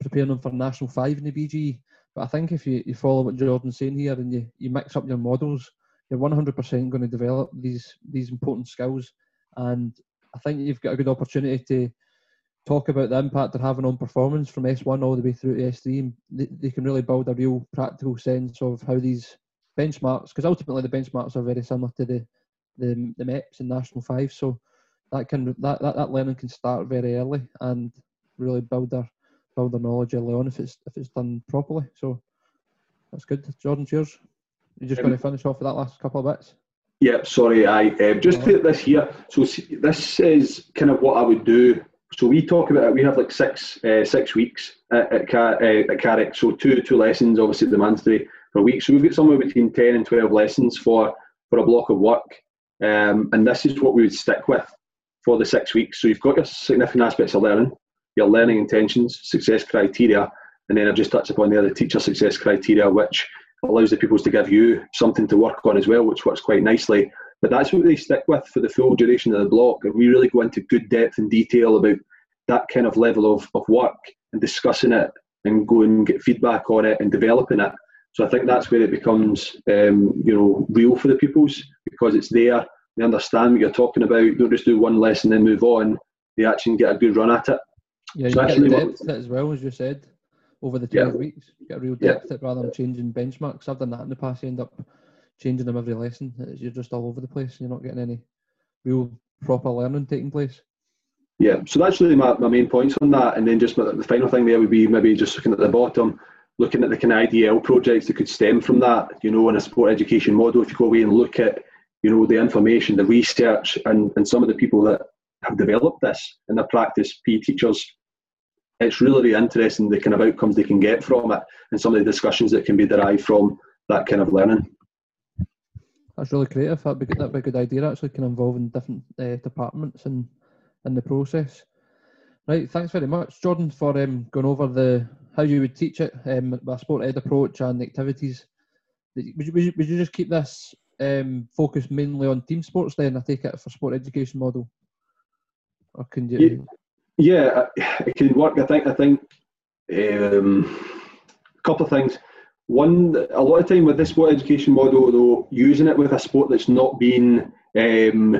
preparing them for national five in the BG. But I think if you, you follow what Jordan's saying here and you, you mix up your models, you're 100% going to develop these these important skills. And I think you've got a good opportunity to talk about the impact they're having on performance from S1 all the way through to S3. And they, they can really build a real practical sense of how these benchmarks, because ultimately the benchmarks are very similar to the the, the MEPS and National Five. So that can that, that, that learning can start very early and really build their build their knowledge early on if it's if it's done properly. So that's good. Jordan, cheers. You're just going to finish off with that last couple of bits. Yeah, sorry, I um, just put this here. So this is kind of what I would do. So we talk about it. We have like six uh, six weeks at, at, Car- uh, at Carrick. So two two lessons, obviously the mandatory per week. So we've got somewhere between ten and twelve lessons for for a block of work, um, and this is what we would stick with for the six weeks. So you've got your significant aspects of learning, your learning intentions, success criteria, and then I've just touched upon the other teacher success criteria, which allows the pupils to give you something to work on as well, which works quite nicely. But that's what they stick with for the full duration of the block. And we really go into good depth and detail about that kind of level of, of work and discussing it and go and get feedback on it and developing it. So I think that's where it becomes, um, you know, real for the pupils because it's there. They understand what you're talking about. Don't just do one lesson and move on. They actually get a good run at it. Yeah, So you get what- depth as well as you said over the Yeah. twelve weeks. Get a real depth it rather than changing benchmarks. I've done that in the past. You end up changing them every lesson. You're just all over the place. You're not getting any real proper learning taking place. Yeah, so that's really my, my main points on that. And then just my- the final thing there would be maybe just looking at the bottom, looking at the kind of IDL projects that could stem from that, you know, in a sport education model. If you go away and look at, you know, the information, the research, and, and some of the people that have developed this in their practice, PE teachers, it's really, interesting the kind of outcomes they can get from it and some of the discussions that can be derived from that kind of learning. That's really creative. That'd be, good- that'd be a good idea. Actually, can involve in different uh, departments and in the process. Right. Thanks very much, Jordan, for um, going over the how you would teach it um, a sport ed approach and the activities. Would you, would you, would you just keep this um, focused mainly on team sports then? I take it for sport education model, or can you? Yeah, it can work. I think. I think um, a couple of things. One, a lot of time with this sport education model, though, using it with a sport that's not been, um,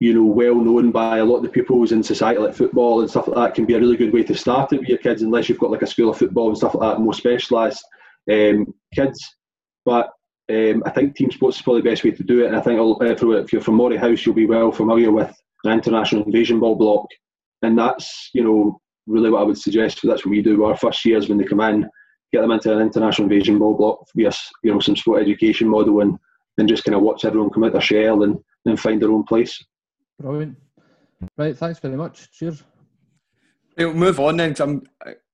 you know, well known by a lot of the pupils in society, like football and stuff like that, can be a really good way to start it with your kids, unless you've got like a school of football and stuff like that, more specialised um, kids. But um, I think team sports is probably the best way to do it. And I think uh, if you're from Moray House, you'll be well familiar with an international invasion ball block and that's you know really what I would suggest. That's what we do our first years when they come in, get them into an international invasion ball block via you know some sport education model, and and just kind of watch everyone come out their shell and then find their own place. Brilliant. Right. Thanks very much. Cheers. We'll move on then. 'cause I'm,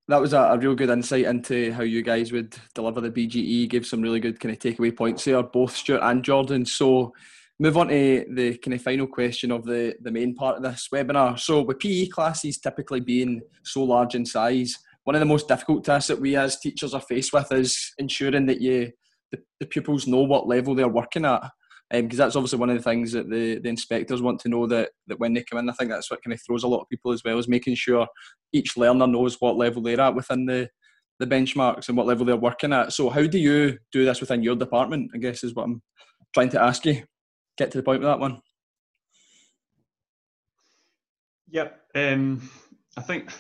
that was a, a real good insight into how you guys would deliver the BGE. Gave some really good kind of takeaway points there, both Stewart and Jordan. So move on to the kind of final question of the, the main part of this webinar. So with PE classes typically being so large in size, one of the most difficult tasks that we as teachers are faced with is ensuring that you the, the pupils know what level they're working at. Um, because that's obviously one of the things that the, the inspectors want to know that, that when they come in, I think that's what kind of throws a lot of people as well, is making sure each learner knows what level they're at within the, the benchmarks and what level they're working at. So how do you do this within your department, I guess is what I'm trying to ask you. Get to the point with that one. Yep. Um, I think,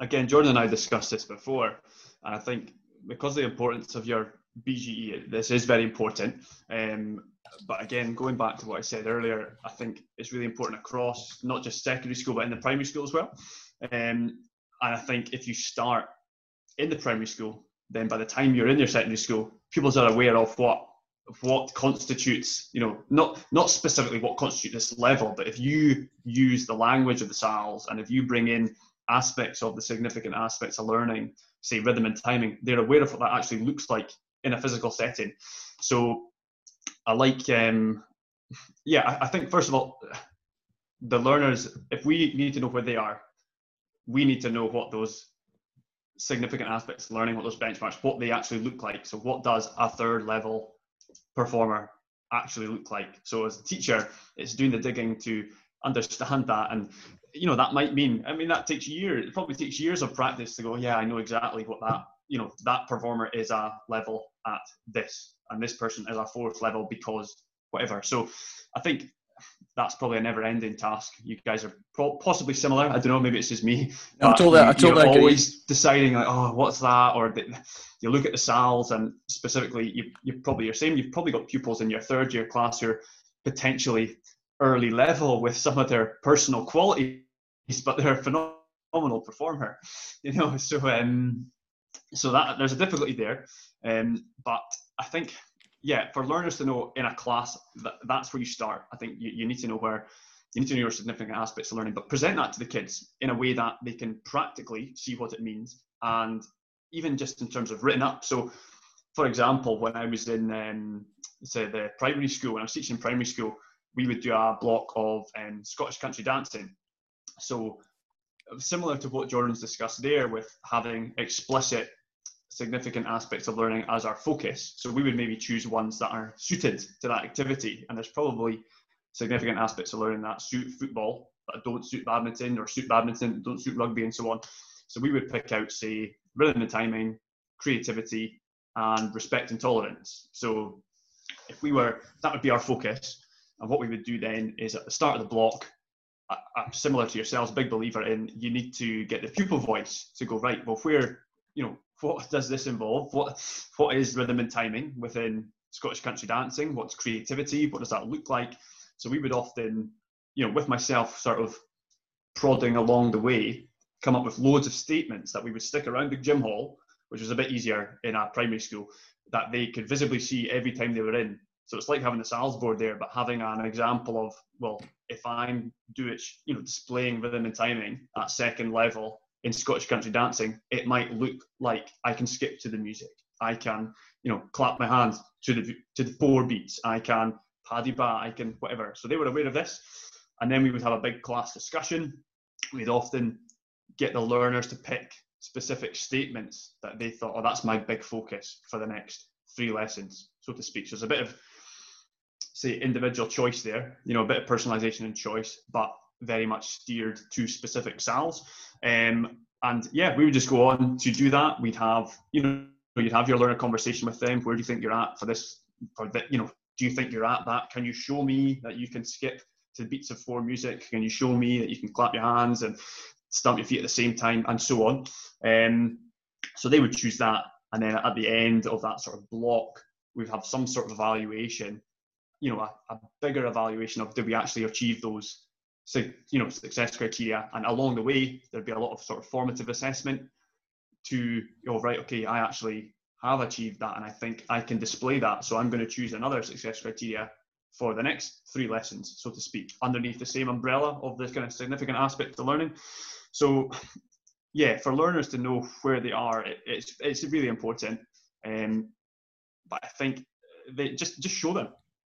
again, Jordan and I discussed this before, and I think because of the importance of your BGE, this is very important. Um, but again, going back to what I said earlier, I think it's really important across not just secondary school, but in the primary school as well. Um, and I think if you start in the primary school, then by the time you're in your secondary school, pupils are aware of what what constitutes, you know, not not specifically what constitutes this level, but if you use the language of the SALs and if you bring in aspects of the significant aspects of learning, say rhythm and timing, they're aware of what that actually looks like in a physical setting. So I like, um, yeah, I, I think first of all, the learners, if we need to know where they are, we need to know what those significant aspects of learning, what those benchmarks, what they actually look like. So what does a third level performer actually look like? So as a teacher, it's doing the digging to understand that. And you know that might mean i mean that takes years it probably takes years of practice to go yeah i know exactly what that you know that performer is a level at this. And this person is a fourth level because whatever. So i think that's probably a never-ending task you guys are possibly similar i don't know maybe it's just me i'm totally, you, I totally you're agree. always deciding like oh what's that or you look at the sals and specifically you, you probably you're saying you've probably got pupils in your third year class who are potentially early level with some of their personal qualities, but they're a phenomenal performer. You know, so um, so that there's a difficulty there. Um, but I think, yeah, for learners to know in a class, that, that's where you start. I think you, you need to know where you need to know your significant aspects of learning, but present that to the kids in a way that they can practically see what it means, and even just in terms of written up. So, for example, when I was in um, say the primary school, when I was teaching primary school, we would do a block of um, Scottish country dancing. So similar to what Jordan's discussed there with having explicit significant aspects of learning as our focus. So we would maybe choose ones that are suited to that activity. And there's probably significant aspects of learning that suit football, that don't suit badminton, or suit badminton, don't suit rugby, and so on. So we would pick out, say, rhythm and timing, creativity, and respect and tolerance. So if we were, that would be our focus. And what we would do then is at the start of the block, I'm similar to yourselves, big believer in you need to get the pupil voice to go right. Well, where you know what does this involve? What what is rhythm and timing within Scottish country dancing? What's creativity? What does that look like? So we would often, you know, with myself, sort of prodding along the way, come up with loads of statements that we would stick around the gym hall, which was a bit easier in our primary school, that they could visibly see every time they were in. So it's like having the SALs board there, but having an example of, well, if I'm do it, you know, displaying rhythm and timing at second level in Scottish country dancing, it might look like I can skip to the music. I can, you know, clap my hands to the to the four beats. I can paddy ba. I can whatever. So they were aware of this, and then we would have a big class discussion. We'd often get the learners to pick specific statements that they thought, oh, that's my big focus for the next three lessons, so to speak. So it's a bit of say individual choice there, you know, a bit of personalization and choice, but very much steered to specific SALs. Um, and yeah, we would just go on to do that. We'd have, you know, you'd have your learner conversation with them. Where do you think you're at for this? For that, you know, do you think you're at that? Can you show me that you can skip to the beats of four music? Can you show me that you can clap your hands and stamp your feet at the same time, and so on? Um, so they would choose that, and then at the end of that sort of block, we'd have some sort of evaluation you know a, a bigger evaluation of did we actually achieve those so you know success criteria and along the way there'd be a lot of sort of formative assessment to oh right okay i actually have achieved that and i think i can display that so i'm going to choose another success criteria for the next three lessons so to speak underneath the same umbrella of this kind of significant aspect of learning. So yeah for learners to know where they are it, it's it's really important um, but i think they just just show them.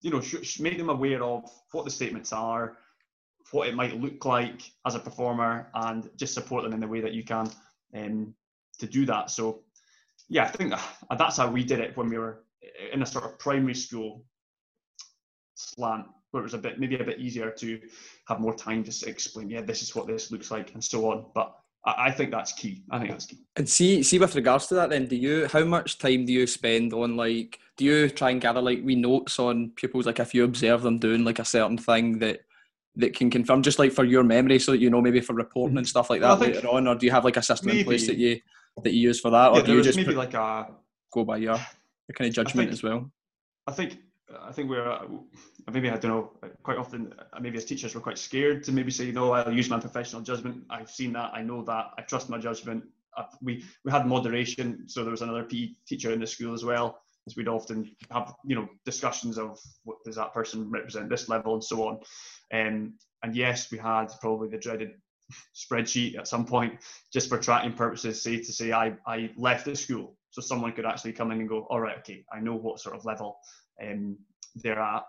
You know, sh- make them aware of what the statements are, what it might look like as a performer, and just support them in the way that you can um, to do that. So, yeah, I think that's how we did it when we were in a sort of primary school slant, where it was a bit maybe a bit easier to have more time to explain. Yeah, this is what this looks like, and so on. But I think that's key. I think that's key. And see, see, with regards to that, then, do you? How much time do you spend on like? Do you try and gather like wee notes on pupils? Like, if you observe them doing like a certain thing that that can confirm, just like for your memory, so that you know maybe for reporting and stuff like that well, later on, or do you have like a system maybe, in place that you that you use for that, or yeah, do you just maybe put, like a go by your? your kind of judgment think, as well? I think I think we're uh, maybe I don't know. Quite often, uh, maybe as teachers, we're quite scared to maybe say, "No, I'll use my professional judgment. I've seen that. I know that. I trust my judgment." Uh, we we had moderation, so there was another PE teacher in the school as well. So we'd often have you know discussions of what does that person represent this level and so on. Um, and yes, we had probably the dreaded spreadsheet at some point just for tracking purposes. Say to say I I left the school, so someone could actually come in and go, all right, okay, I know what sort of level um, they're at.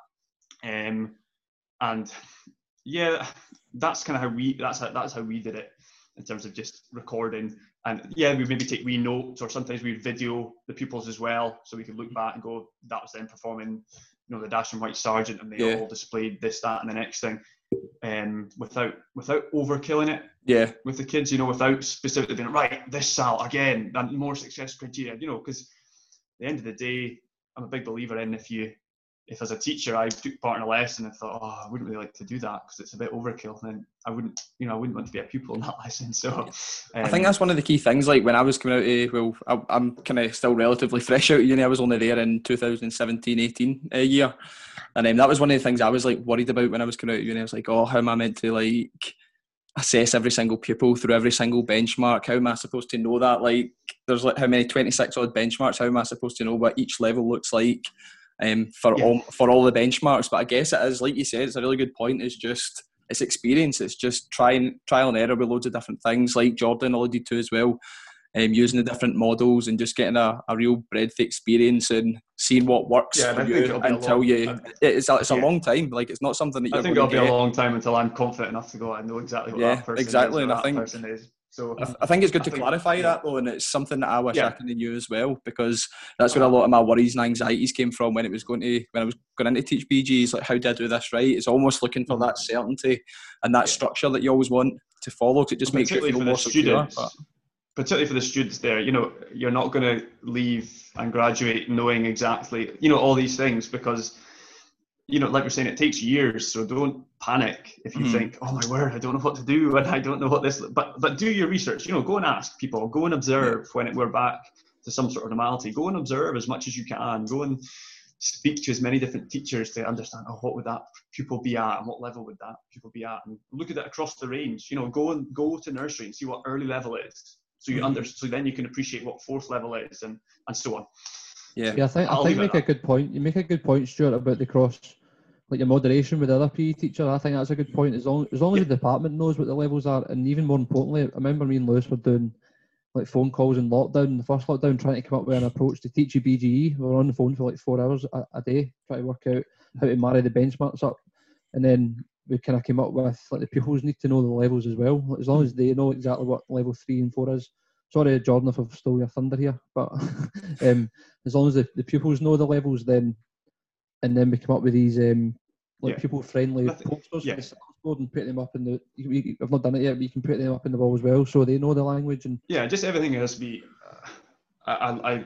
Um, and yeah, that's kind of how we that's how, that's how we did it in terms of just recording. And yeah, we maybe take wee notes or sometimes we video the pupils as well, so we could look back and go, that was them performing, you know, the Dashing White Sergeant, and they yeah. all displayed this, that, and the next thing, um, without without overkilling it. Yeah. With the kids, you know, without specifically being right, this Sal again, and more success criteria, you know, because at the end of the day, I'm a big believer in if you if as a teacher I took part in a lesson and thought, oh, I wouldn't really like to do that because it's a bit overkill, then I wouldn't, you know, I wouldn't want to be a pupil in that lesson. So um, I think that's one of the key things. Like when I was coming out of, well, I, am kind of still relatively fresh out of uni. I was only there in 2017, 18 uh, year. And um, that was one of the things I was like worried about when I was coming out of uni. I was like, oh, how am I meant to like assess every single pupil through every single benchmark? How am I supposed to know that? Like, there's like how many 26 odd benchmarks? How am I supposed to know what each level looks like? Um, for yeah. all for all the benchmarks. But I guess it is like you said, it's a really good point. It's just it's experience. It's just trying trial and error with loads of different things, like Jordan alluded to as well. Um, using the different models and just getting a, a real breadth experience and seeing what works yeah, for you until long, you. It's a, it's a yeah. long time. Like it's not something that. You I think it'll be a long time until I'm confident enough to go. I know exactly what yeah, that person exactly. Is, and I think person is. So I, I think it's good I to clarify yeah. that though, and it's something that I wish yeah. I could knew as well because that's where a lot of my worries and anxieties came from when it was going to when I was going into teach BGs. Like, how did I do this right? It's almost looking for mm-hmm. that certainty and that yeah. structure that you always want to follow. Cause it just makes you feel more secure. But, particularly for the students there, you know, you're not going to leave and graduate knowing exactly, you know, all these things because you know, like we're saying, it takes years. So don't panic if you mm. think, "Oh my word, I don't know what to do, and I don't know what this." But but do your research. You know, go and ask people. Go and observe when it, we're back to some sort of normality. Go and observe as much as you can. Go and speak to as many different teachers to understand. Oh, what would that pupil be at, and what level would that pupil be at, and look at it across the range. You know, go and go to nursery and see what early level is. So you mm. under so then you can appreciate what fourth level is, and and so on. Yeah, yeah. I think I think you make a good point. You make a good point, Stewart, about the cross like your moderation with the other PE teacher, I think that's a good point. As long as long as the department knows what the levels are, and even more importantly, I remember me and Lewis were doing like phone calls in lockdown, the first lockdown, trying to come up with an approach to teach you BGE. We were on the phone for like four hours a, a day, trying to work out how to marry the benchmarks up, and then we kind of came up with like the pupils need to know the levels as well. As long as they know exactly what level three and four is. Sorry, Jordan, if I've stole your thunder here, but um, as long as the, the pupils know the levels, then and then we come up with these um, like yeah. people friendly posters yeah. and put them up in the. You, I've not done it yet, but you can put them up in the wall as well, so they know the language and. Yeah, just everything has to be. Uh, I, I,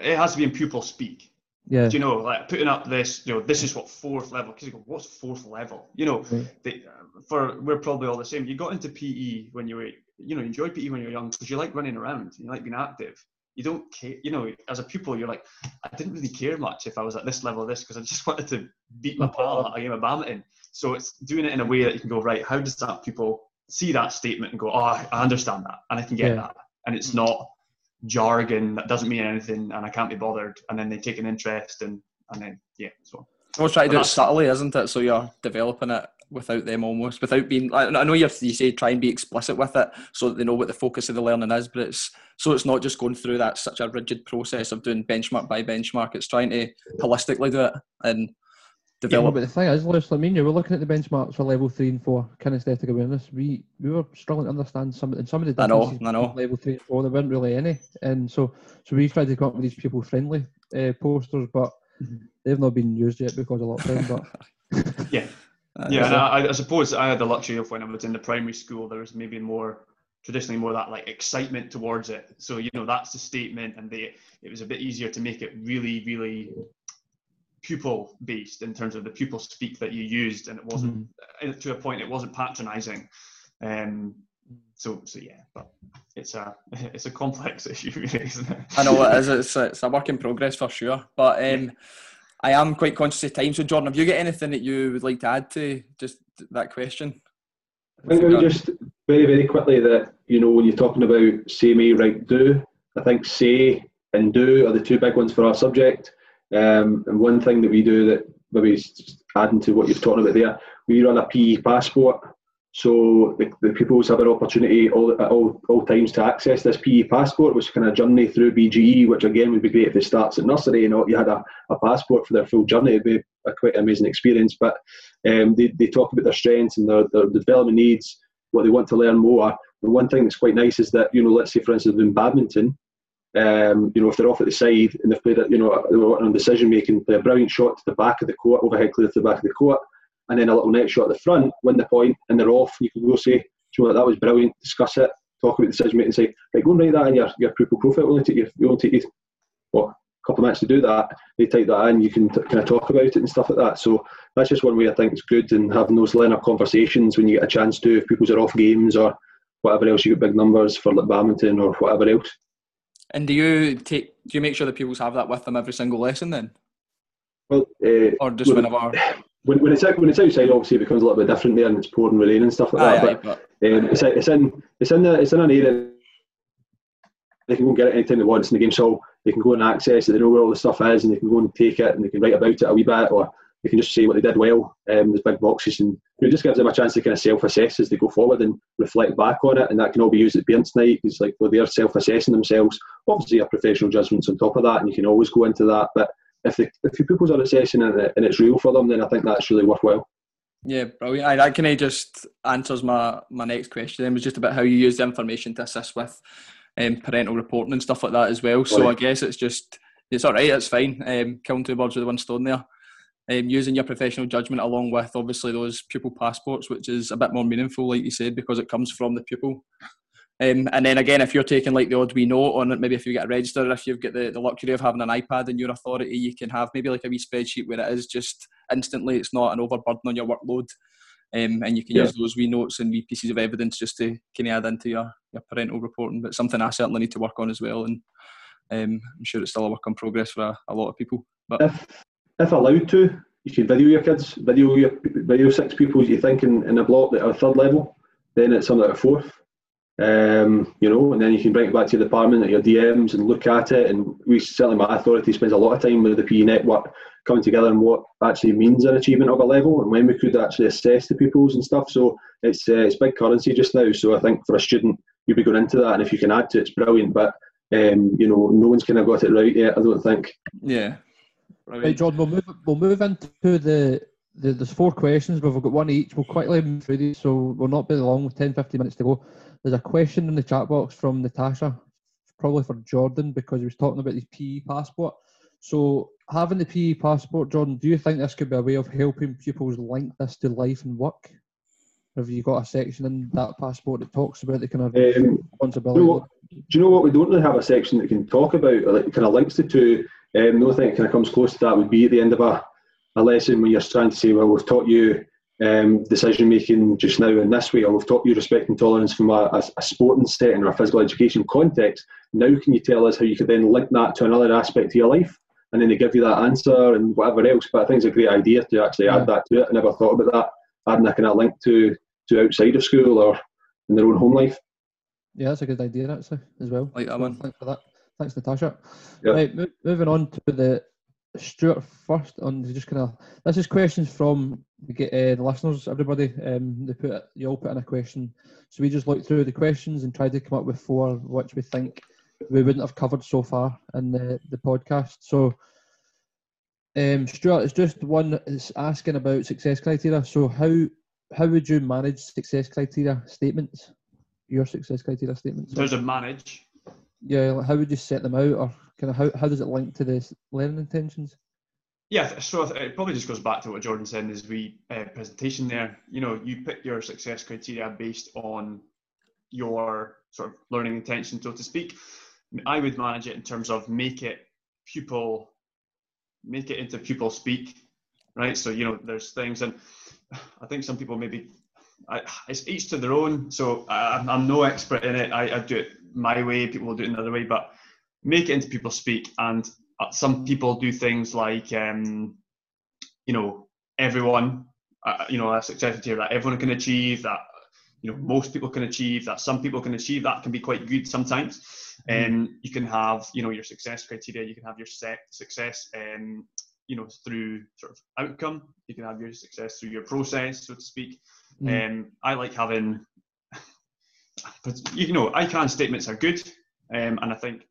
it has to be in pupil speak. Yeah. Do you know, like putting up this, you know, this is what fourth level. Because you go, what's fourth level? You know, right. they, for we're probably all the same. You got into PE when you were, you know, you enjoyed PE when you're young because you like running around, you like being active you don't care you know as a pupil you're like i didn't really care much if i was at this level of this because i just wanted to beat my pal at a game of badminton so it's doing it in a way that you can go right how does that pupil see that statement and go oh i understand that and i can get yeah. that and it's mm. not jargon that doesn't mean anything and i can't be bothered and then they take an interest and and then yeah so We'll try to do it subtly, isn't it? So you're developing it without them almost without being I know you have you say try and be explicit with it so that they know what the focus of the learning is but it's so it's not just going through that such a rigid process of doing benchmark by benchmark. It's trying to holistically do it and develop. yeah, but the thing is Lewis I mean you were looking at the benchmarks for level 3 and 4 kinesthetic awareness. We we were struggling to understand some and some of the I know, I know. level 3 and 4 there weren't really any. And so so we tried to come up with these pupil friendly uh, posters but mm-hmm. they've not been used yet because a lot of lockdown but yeah uh, yeah, and I, I, suppose I had the luxury of when I was in the primary school, there was maybe more traditionally more that like excitement towards it. So you know that's the statement, and they it was a bit easier to make it really, really pupil based in terms of the pupil speak that you used, and it wasn't mm-hmm. to a point it wasn't patronising. Um, So, so yeah, but it's a it's a complex issue, really, isn't it? I know it is. It's a, it's a work in progress for sure. But um, I am quite conscious of time. So, Jordan, have you got anything that you would like to add to just that question? I think maybe just very, very quickly that, you know, when you're talking about say, me, write, do, I think say and do are the two big ones for our subject. Um, and one thing that we do that maybe is adding to what you're talking about there, we run a PE passport. So the, the pupils have an opportunity all, at all, all times to access this PE passport, which kind of journey through BGE, which again would be great if it starts at nursery and you, had a, a passport for their full journey. It'd be a quite amazing experience. But um, they, they talk about their strengths and their, their development needs, what they want to learn more. And one thing that's quite nice is that, you know, let's say for instance in badminton, um, you know, if they're off at the side and they've played it, you know, they were on decision making, play a brilliant shot to the back of the court, overhead clear to the back of the court, and then a little net shot at the front, win the point, and they're off. You can go say, you know, that was brilliant, discuss it, talk about the decision making, say, "Right, go and write that in your, your pupil profile. It only take you, you only take you, what, a couple of minutes to do that. They type that in, you can t- kind of talk about it and stuff like that. So that's just one way I think it's good, and having those learner conversations when you get a chance to, if people are off games or whatever else, you get big numbers for like badminton or whatever else. And do you take? Do you make sure the pupils have that with them every single lesson then? Well, uh, or just when, whenever. When, when it's when it's outside, obviously it becomes a little bit different there, and it's pouring rain and stuff like aye, that. Aye, but, but um, it's, it's in it's in the it's in an area they can go and get it anytime they want. It's in the game, so they can go and access it. They know where all the stuff is, and they can go and take it, and they can write about it a wee bit, or they can just say what they did well. Um, there's big boxes, and it just gives them a chance to kind of self-assess as they go forward and reflect back on it, and that can all be used at parents' night. It's like well, they're self-assessing themselves. Obviously, a professional judgments on top of that, and you can always go into that. But if the if your pupils are assessing and, it, and it's real for them, then I think that's really worthwhile. Yeah, brilliant. Aye, that kind of just answers my my next question. It was just about how you use the information to assist with um, parental reporting and stuff like that as well. So right. I guess it's just it's all right. It's fine. Um, killing two birds with one stone there. Um, using your professional judgment along with obviously those pupil passports, which is a bit more meaningful, like you said, because it comes from the pupil. Um, and then again, if you're taking like the odd wee note on it, maybe if you get a register, if you've got the, the luxury of having an iPad in your authority, you can have maybe like a wee spreadsheet where it is just instantly, it's not an overburden on your workload. Um, and you can yeah. use those wee notes and wee pieces of evidence just to kind of add into your, your parental reporting. But something I certainly need to work on as well. And um, I'm sure it's still a work in progress for a, a lot of people. But if, if allowed to, you should video your kids, video your video six pupils you think in, in a block that are third level, then it's something like a fourth. Um, you know, and then you can bring it back to your department at your DMs and look at it. And we certainly, my authority spends a lot of time with the PE network coming together and what actually means an achievement of a level and when we could actually assess the pupils and stuff. So it's uh, it's big currency just now. So I think for a student, you'll be going into that, and if you can add to it, it's brilliant. But um, you know, no one's kind of got it right yet. I don't think. Yeah. Right, John. We'll move. We'll move into the. The, there's four questions, but we've got one each. We'll quickly move through these, so we'll not be long with 10, 15 minutes to go. There's a question in the chat box from Natasha, probably for Jordan, because he was talking about his PE passport. So, having the PE passport, Jordan, do you think this could be a way of helping pupils link this to life and work? Have you got a section in that passport that talks about the kind of um, responsibility? Do you, know do you, know what? We don't really have a section that can talk about, or like, kind of links the two. Um, the only thing that kind of comes close to that would be at the end of a, a lesson when you're trying to say, well, we've taught you um, decision making just now in this way, or we've taught you respect and tolerance from a, a, a sporting setting or a physical education context. Now, can you tell us how you could then link that to another aspect of your life? And then they give you that answer and whatever else. But I think it's a great idea to actually yeah. add that to it. I never thought about that, adding a kind of link to, to outside of school or in their own home life. Yeah, that's a good idea actually as well. Like that one. Thanks for that. Thanks, Natasha. Yep. Right, moving on to the Stewart first on just kind of this is questions from the, uh, the listeners. Everybody, um, they put you all put in a question, so we just looked through the questions and tried to come up with four which we think we wouldn't have covered so far in the the podcast. So, um, Stewart, it's just one is asking about success criteria. So how how would you manage success criteria statements? Your success criteria statements. There's a manage. Yeah, how would you set them out, or kind of how, how does it link to the learning intentions? Yeah, so it probably just goes back to what Jordan said in his wee uh, presentation there. You know, you pick your success criteria based on your sort of learning intention, so to speak. I would manage it in terms of make it pupil, make it into pupil speak, right? So you know, there's things, and I think some people maybe I, it's each to their own. So I, I'm no expert in it. I, I do it my way. People will do it another way, but make it into people speak. And uh, some people do things like, um, you know, everyone, uh, you know, a success criteria that everyone can achieve, that you know most people can achieve, that some people can achieve. That can be quite good sometimes. And mm. um, you can have, you know, your success criteria. You can have your set success, um, you know, through sort of outcome. You can have your success through your process, so to speak. Mm. Um, I like having, but you know, I can statements are good, um, and I think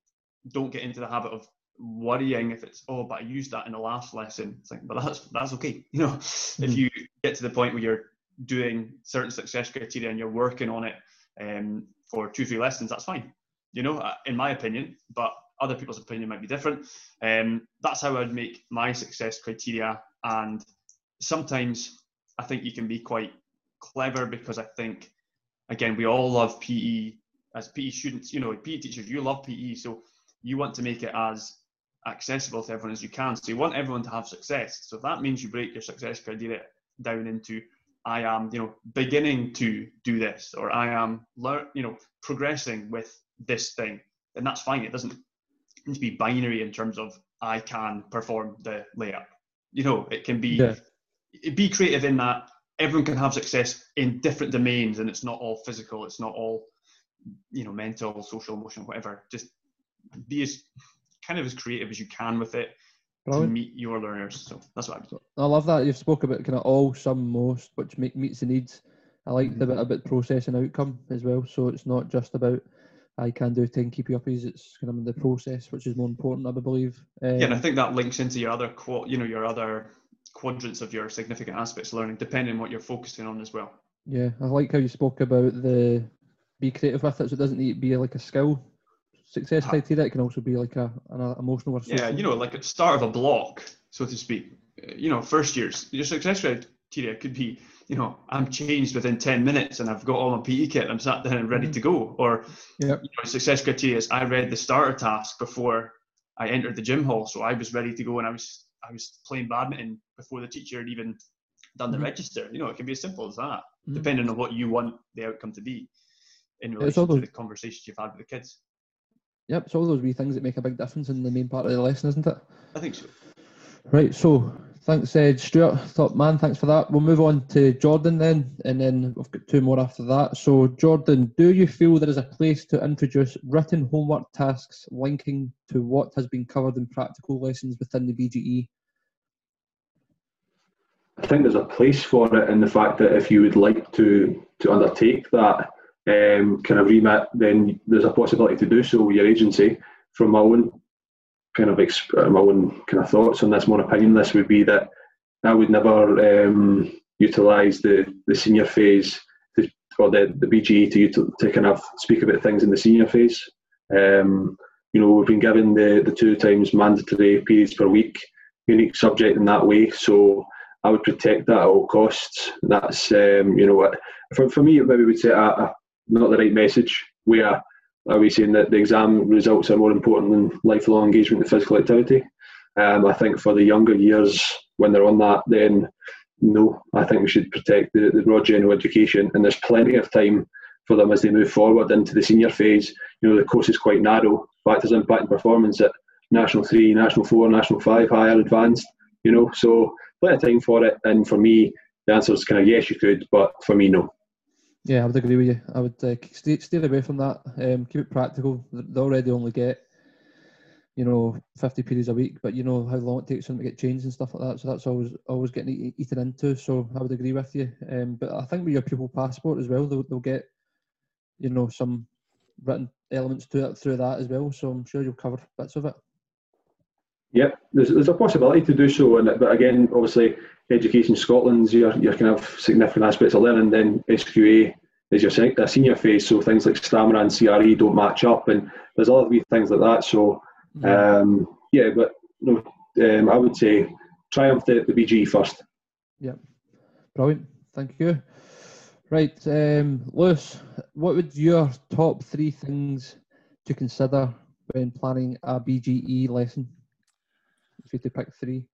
don't get into the habit of worrying if it's oh, but I used that in the last lesson. It's like, but that's that's okay. You know, mm. if you get to the point where you're doing certain success criteria and you're working on it um, for two three lessons, that's fine. You know, uh, in my opinion, but other people's opinion might be different. Um, that's how I'd make my success criteria. And sometimes I think you can be quite clever because I think, again, we all love PE as PE students. You know, PE teachers, you love PE, so you want to make it as accessible to everyone as you can. So you want everyone to have success. So that means you break your success criteria down into I am, you know, beginning to do this, or I am, learn, you know, progressing with this thing, and that's fine. It doesn't need to be binary in terms of I can perform the layup. You know, it can be yeah. be creative in that everyone can have success in different domains, and it's not all physical. It's not all you know mental, social, emotional, whatever. Just be as kind of as creative as you can with it Brilliant. to meet your learners. So that's what I'm. I love that you've spoke about kind of all, some, most, which make, meets the needs. I like mm-hmm. the bit about process and outcome as well. So it's not just about I can do 10 keep you uppies. It's kind of the process, which is more important, I believe. Um, yeah, and I think that links into your other, you know, your other quadrants of your significant aspects of learning, depending on what you're focusing on as well. Yeah, I like how you spoke about the be creative with it, so it doesn't need to be like a skill success criteria. It can also be like a an emotional or yeah, you know, like at the start of a block, so to speak. You know, first years, your success criteria could be you know, I'm changed within 10 minutes and I've got all my PE kit, I'm sat down and ready mm-hmm. to go. Or yep. you know, success criteria is I read the starter task before I entered the gym hall. So I was ready to go and I was I was playing badminton before the teacher had even done the mm-hmm. register. You know, it can be as simple as that, mm-hmm. depending on what you want the outcome to be in relation to the conversations you've had with the kids. Yep, it's all those wee things that make a big difference in the main part of the lesson, isn't it? I think so. Right, so thanks, uh, Stewart. Top man, thanks for that. We'll move on to Jordan then, and then we've got two more after that. So, Jordan, do you feel there is a place to introduce written homework tasks linking to what has been covered in practical lessons within the BGE? I think there's a place for it in the fact that if you would like to to undertake that um, kind of remit, then there's a possibility to do so with your agency. From my own kind of exp- uh, my own kind of thoughts on this, more opinionless, would be that I would never um, utilise the, the senior phase to, or the, the BGE to, to, to kind of speak about things in the senior phase. Um, you know, we've been given the, the two times mandatory periods per week, unique subject in that way. So I would protect that at all costs. That's, um, you know, for, for me, maybe would say a, a, not the right message where are we saying that the exam results are more important than lifelong engagement in physical activity? Um, I think for the younger years, when they're on that, then no, I think we should protect the, the broad general education, and there's plenty of time for them as they move forward into the senior phase. You know, the course is quite narrow. Factors impact and performance at national three, national four, national five, higher, advanced. You know, so plenty of time for it. And for me, the answer is kind of yes, you could, but for me, no. Yeah, I would agree with you. I would uh, stay, stay away from that. Um, keep it practical. They already only get, you know, 50 periods a week, but you know how long it takes for them to get changed and stuff like that. So that's always always getting eaten into. So I would agree with you. Um, but I think with your pupil passport as well, they'll, they'll get, you know, some written elements to it through that as well. So I'm sure you'll cover bits of it. Yep, there's, there's a possibility to do so, and but again, obviously, Education Scotland's your your kind of significant aspects of learning. Then SQA is your senior phase, so things like stamina and CRE don't match up, and there's other wee things like that. So, mm-hmm. um, yeah, but no, um, I would say triumph the, the BG first. Yep, brilliant. Thank you. Right, um, Lewis, what would your top three things to consider when planning a BGE lesson? You to pick three?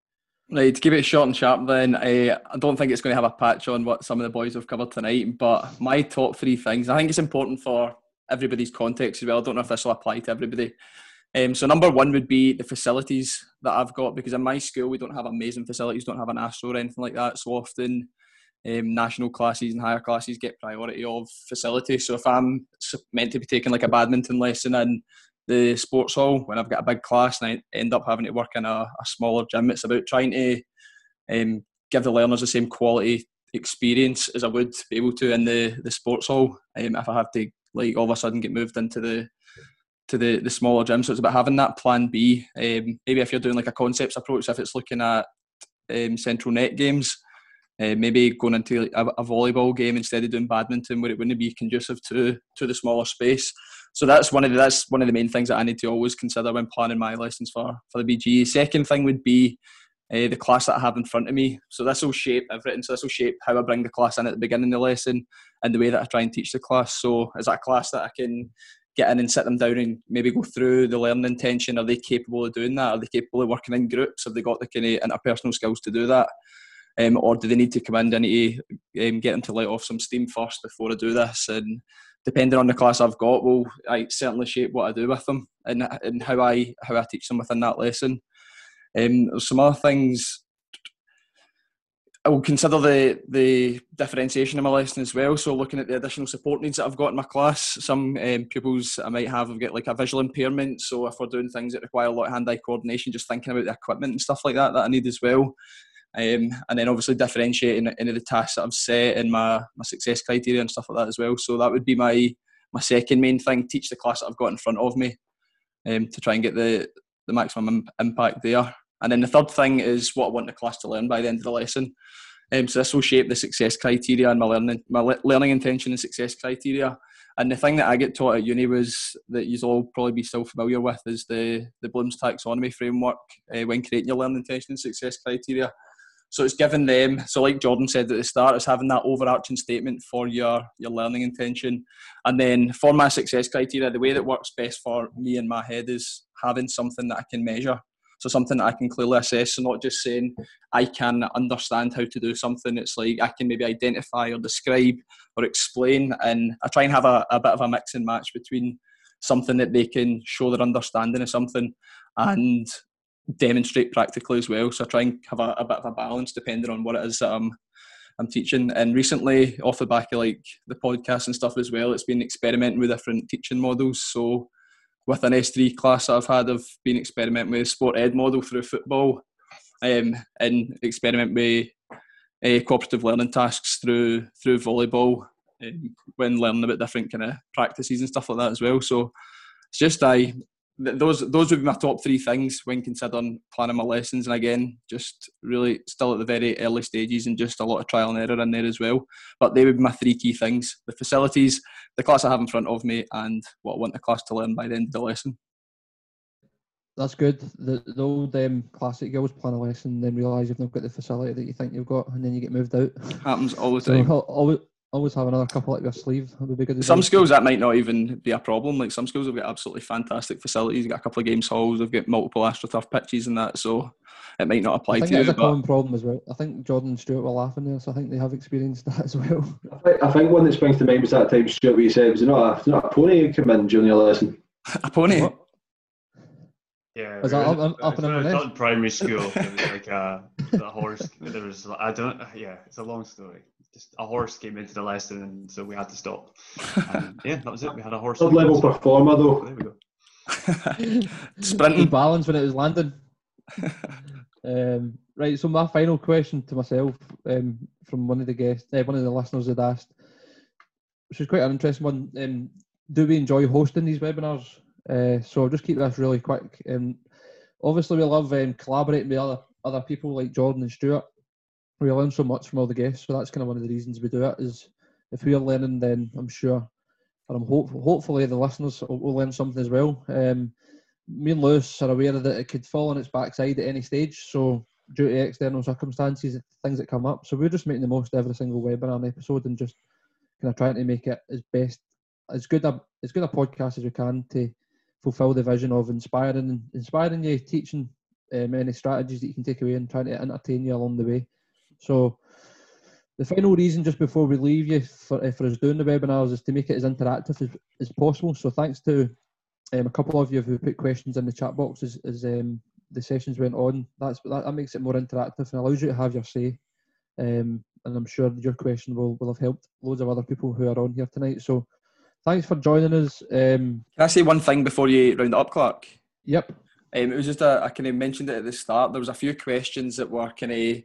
Right, to keep it short and sharp, then I, I don't think it's going to have a patch on what some of the boys have covered tonight. But my top three things, I think it's important for everybody's context as well. I don't know if this will apply to everybody. Um, so number one would be the facilities that I've got because in my school we don't have amazing facilities, don't have an astro or anything like that. So often um, national classes and higher classes get priority of facility. So if I'm meant to be taking like a badminton lesson in the sports hall when I've got a big class and I end up having to work in a, a smaller gym. It's about trying to um, give the learners the same quality experience as I would be able to in the, the sports hall um, if I have to like all of a sudden get moved into the to the, the smaller gym. So it's about having that plan B. Um, maybe if you're doing like a concepts approach, if it's looking at um, central net games, uh, maybe going into a, a, volleyball game instead of doing badminton where it wouldn't be conducive to to the smaller space. So that's one of the, that's one of the main things that I need to always consider when planning my lessons for for the BGE. Second thing would be uh, the class that I have in front of me. So this will shape everything. So this will shape how I bring the class in at the beginning of the lesson and the way that I try and teach the class. So is that a class that I can get in and sit them down and maybe go through the learning intention? Are they capable of doing that? Are they capable of working in groups? Have they got the kind of interpersonal skills to do that? Um, or do they need to come in? Do I need to um, get them to let off some steam first before I do this? And depending on the class I've got, will I certainly shape what I do with them and, and how I how I teach them within that lesson. Um, there's some other things. I will consider the the differentiation of my lesson as well. So looking at the additional support needs that I've got in my class. Some um, pupils I might have have got like a visual impairment. So if we're doing things that require a lot of hand-eye coordination, just thinking about the equipment and stuff like that that I need as well. Um, and then obviously differentiating any of the tasks that I've set in my, my success criteria and stuff like that as well. So that would be my my second main thing: teach the class that I've got in front of me um, to try and get the the maximum impact there. And then the third thing is what I want the class to learn by the end of the lesson. Um, so this will shape the success criteria and my learning my le- learning intention and success criteria. And the thing that I get taught at uni was that you'll all probably be still familiar with is the the Bloom's taxonomy framework uh, when creating your learning intention and success criteria. So it's given them, so like Jordan said at the start, it's having that overarching statement for your, your learning intention. And then for my success criteria, the way that works best for me in my head is having something that I can measure. So something that I can clearly assess. So not just saying I can understand how to do something. It's like I can maybe identify or describe or explain. And I try and have a, a bit of a mix and match between something that they can show their understanding of something and demonstrate practically as well. So I try and have a, a bit of a balance depending on what it is that I'm I'm teaching. And recently, off the back of like the podcast and stuff as well, it's been experimenting with different teaching models. So with an S3 class I've had, I've been experimenting with sport ed model through football, um, and experiment with uh, cooperative learning tasks through through volleyball um, when learning about different kind of practices and stuff like that as well. So it's just I those those would be my top three things when considering planning my lessons. And again, just really still at the very early stages and just a lot of trial and error in there as well. But they would be my three key things: the facilities, the class I have in front of me, and what I want the class to learn by the end of the lesson. That's good. The, the old um, classic, you always plan a lesson, then realise you've not got the facility that you think you've got, and then you get moved out. Happens all the time. So, always, always have another couple up your sleeve. That would be good. Some schools that might not even be a problem. Like some schools have got absolutely fantastic facilities. You've got a couple of games halls. They've got multiple astroturf pitches and that. So it might not apply I think to you. It's a common problem as well. I think Jordan and Stewart were laughing there, so I think they have experienced that as well. I think, I think one that springs to mind was that time Stewart where you said, was it not a, not a pony you come in during your lesson? a pony? What? Yeah, was that up, up, up in in primary school. It was like a, a horse. There was I don't. Yeah, it's a long story just a horse came into the lesson, and so we had to stop. And yeah, that was it. We had a horse. Third level performer, though. There we go. Sprinting balance when it was landing. um, right. So my final question to myself um, from one of the guests, uh, one of the listeners had asked, which is quite an interesting one. Um, do we enjoy hosting these webinars? Uh, so I'll just keep this really quick. Um, obviously, we love um, collaborating with other other people like Jordan and Stewart we learn so much from all the guests. So that's kind of one of the reasons we do it. Is if we are learning, then I'm sure, and I'm hope, hopefully the listeners will, will learn something as well. Um, me and Lewis are aware that it could fall on its backside at any stage. So due to external circumstances, things that come up. So we're just making the most of every single webinar and episode and just kind of trying to make it as best as good a as good a podcast as we can to fulfil the vision of inspiring inspiring you, teaching um, any strategies that you can take away and trying to entertain you along the way. So the final reason, just before we leave you for, uh, for us doing the webinars, is to make it as interactive as, as possible. So thanks to um, a couple of you who put questions in the chat box as, as um, the sessions went on. That's that, that, makes it more interactive and allows you to have your say. Um, and I'm sure your question will, will have helped loads of other people who are on here tonight. So thanks for joining us. Um, Can I say one thing before you round it up, Clark? Yep. Um, it was just a, I kind of mentioned it at the start. There was a few questions that were kind of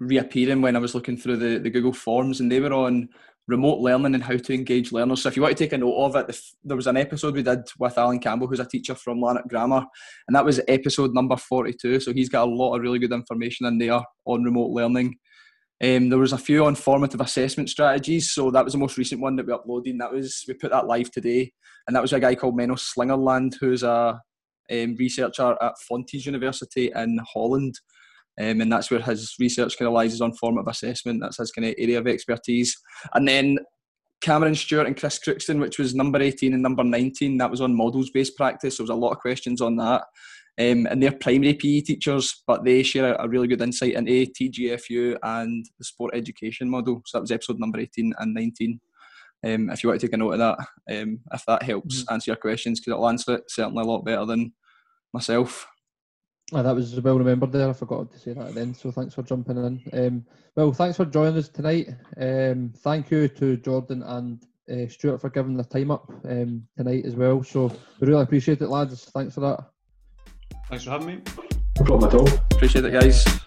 reappearing when I was looking through the, the Google Forms, and they were on remote learning and how to engage learners. So if you want to take a note of it, there was an episode we did with Alan Campbell, who's a teacher from Lanark Grammar, and that was episode number 42. So he's got a lot of really good information in there on remote learning. Um, there was a few on formative assessment strategies. So that was the most recent one that we uploaded. And that was we put that live today, and that was a guy called Menno Slingerland, who's a um, researcher at Fontys University in Holland. Um, and that's where his research kind of lies is on formative assessment. That's his kind of area of expertise. And then Cameron Stewart and Chris Crookston, which was number 18 and number 19, that was on models based practice. There was a lot of questions on that. Um, and they're primary PE teachers, but they share a, really good insight into TGFU and the sport education model. So that was episode number 18 and 19. Um, if you want to take a note of that, um, if that helps mm-hmm. answer your questions, because it'll answer it certainly a lot better than myself. Oh, that was well remembered there. I forgot to say that then. So thanks for jumping in. Um, well, thanks for joining us tonight. Um, thank you to Jordan and uh, Stewart for giving their time up um, tonight as well. So we really appreciate it, lads. Thanks for that. Thanks for having me. No problem at all. Appreciate it, guys.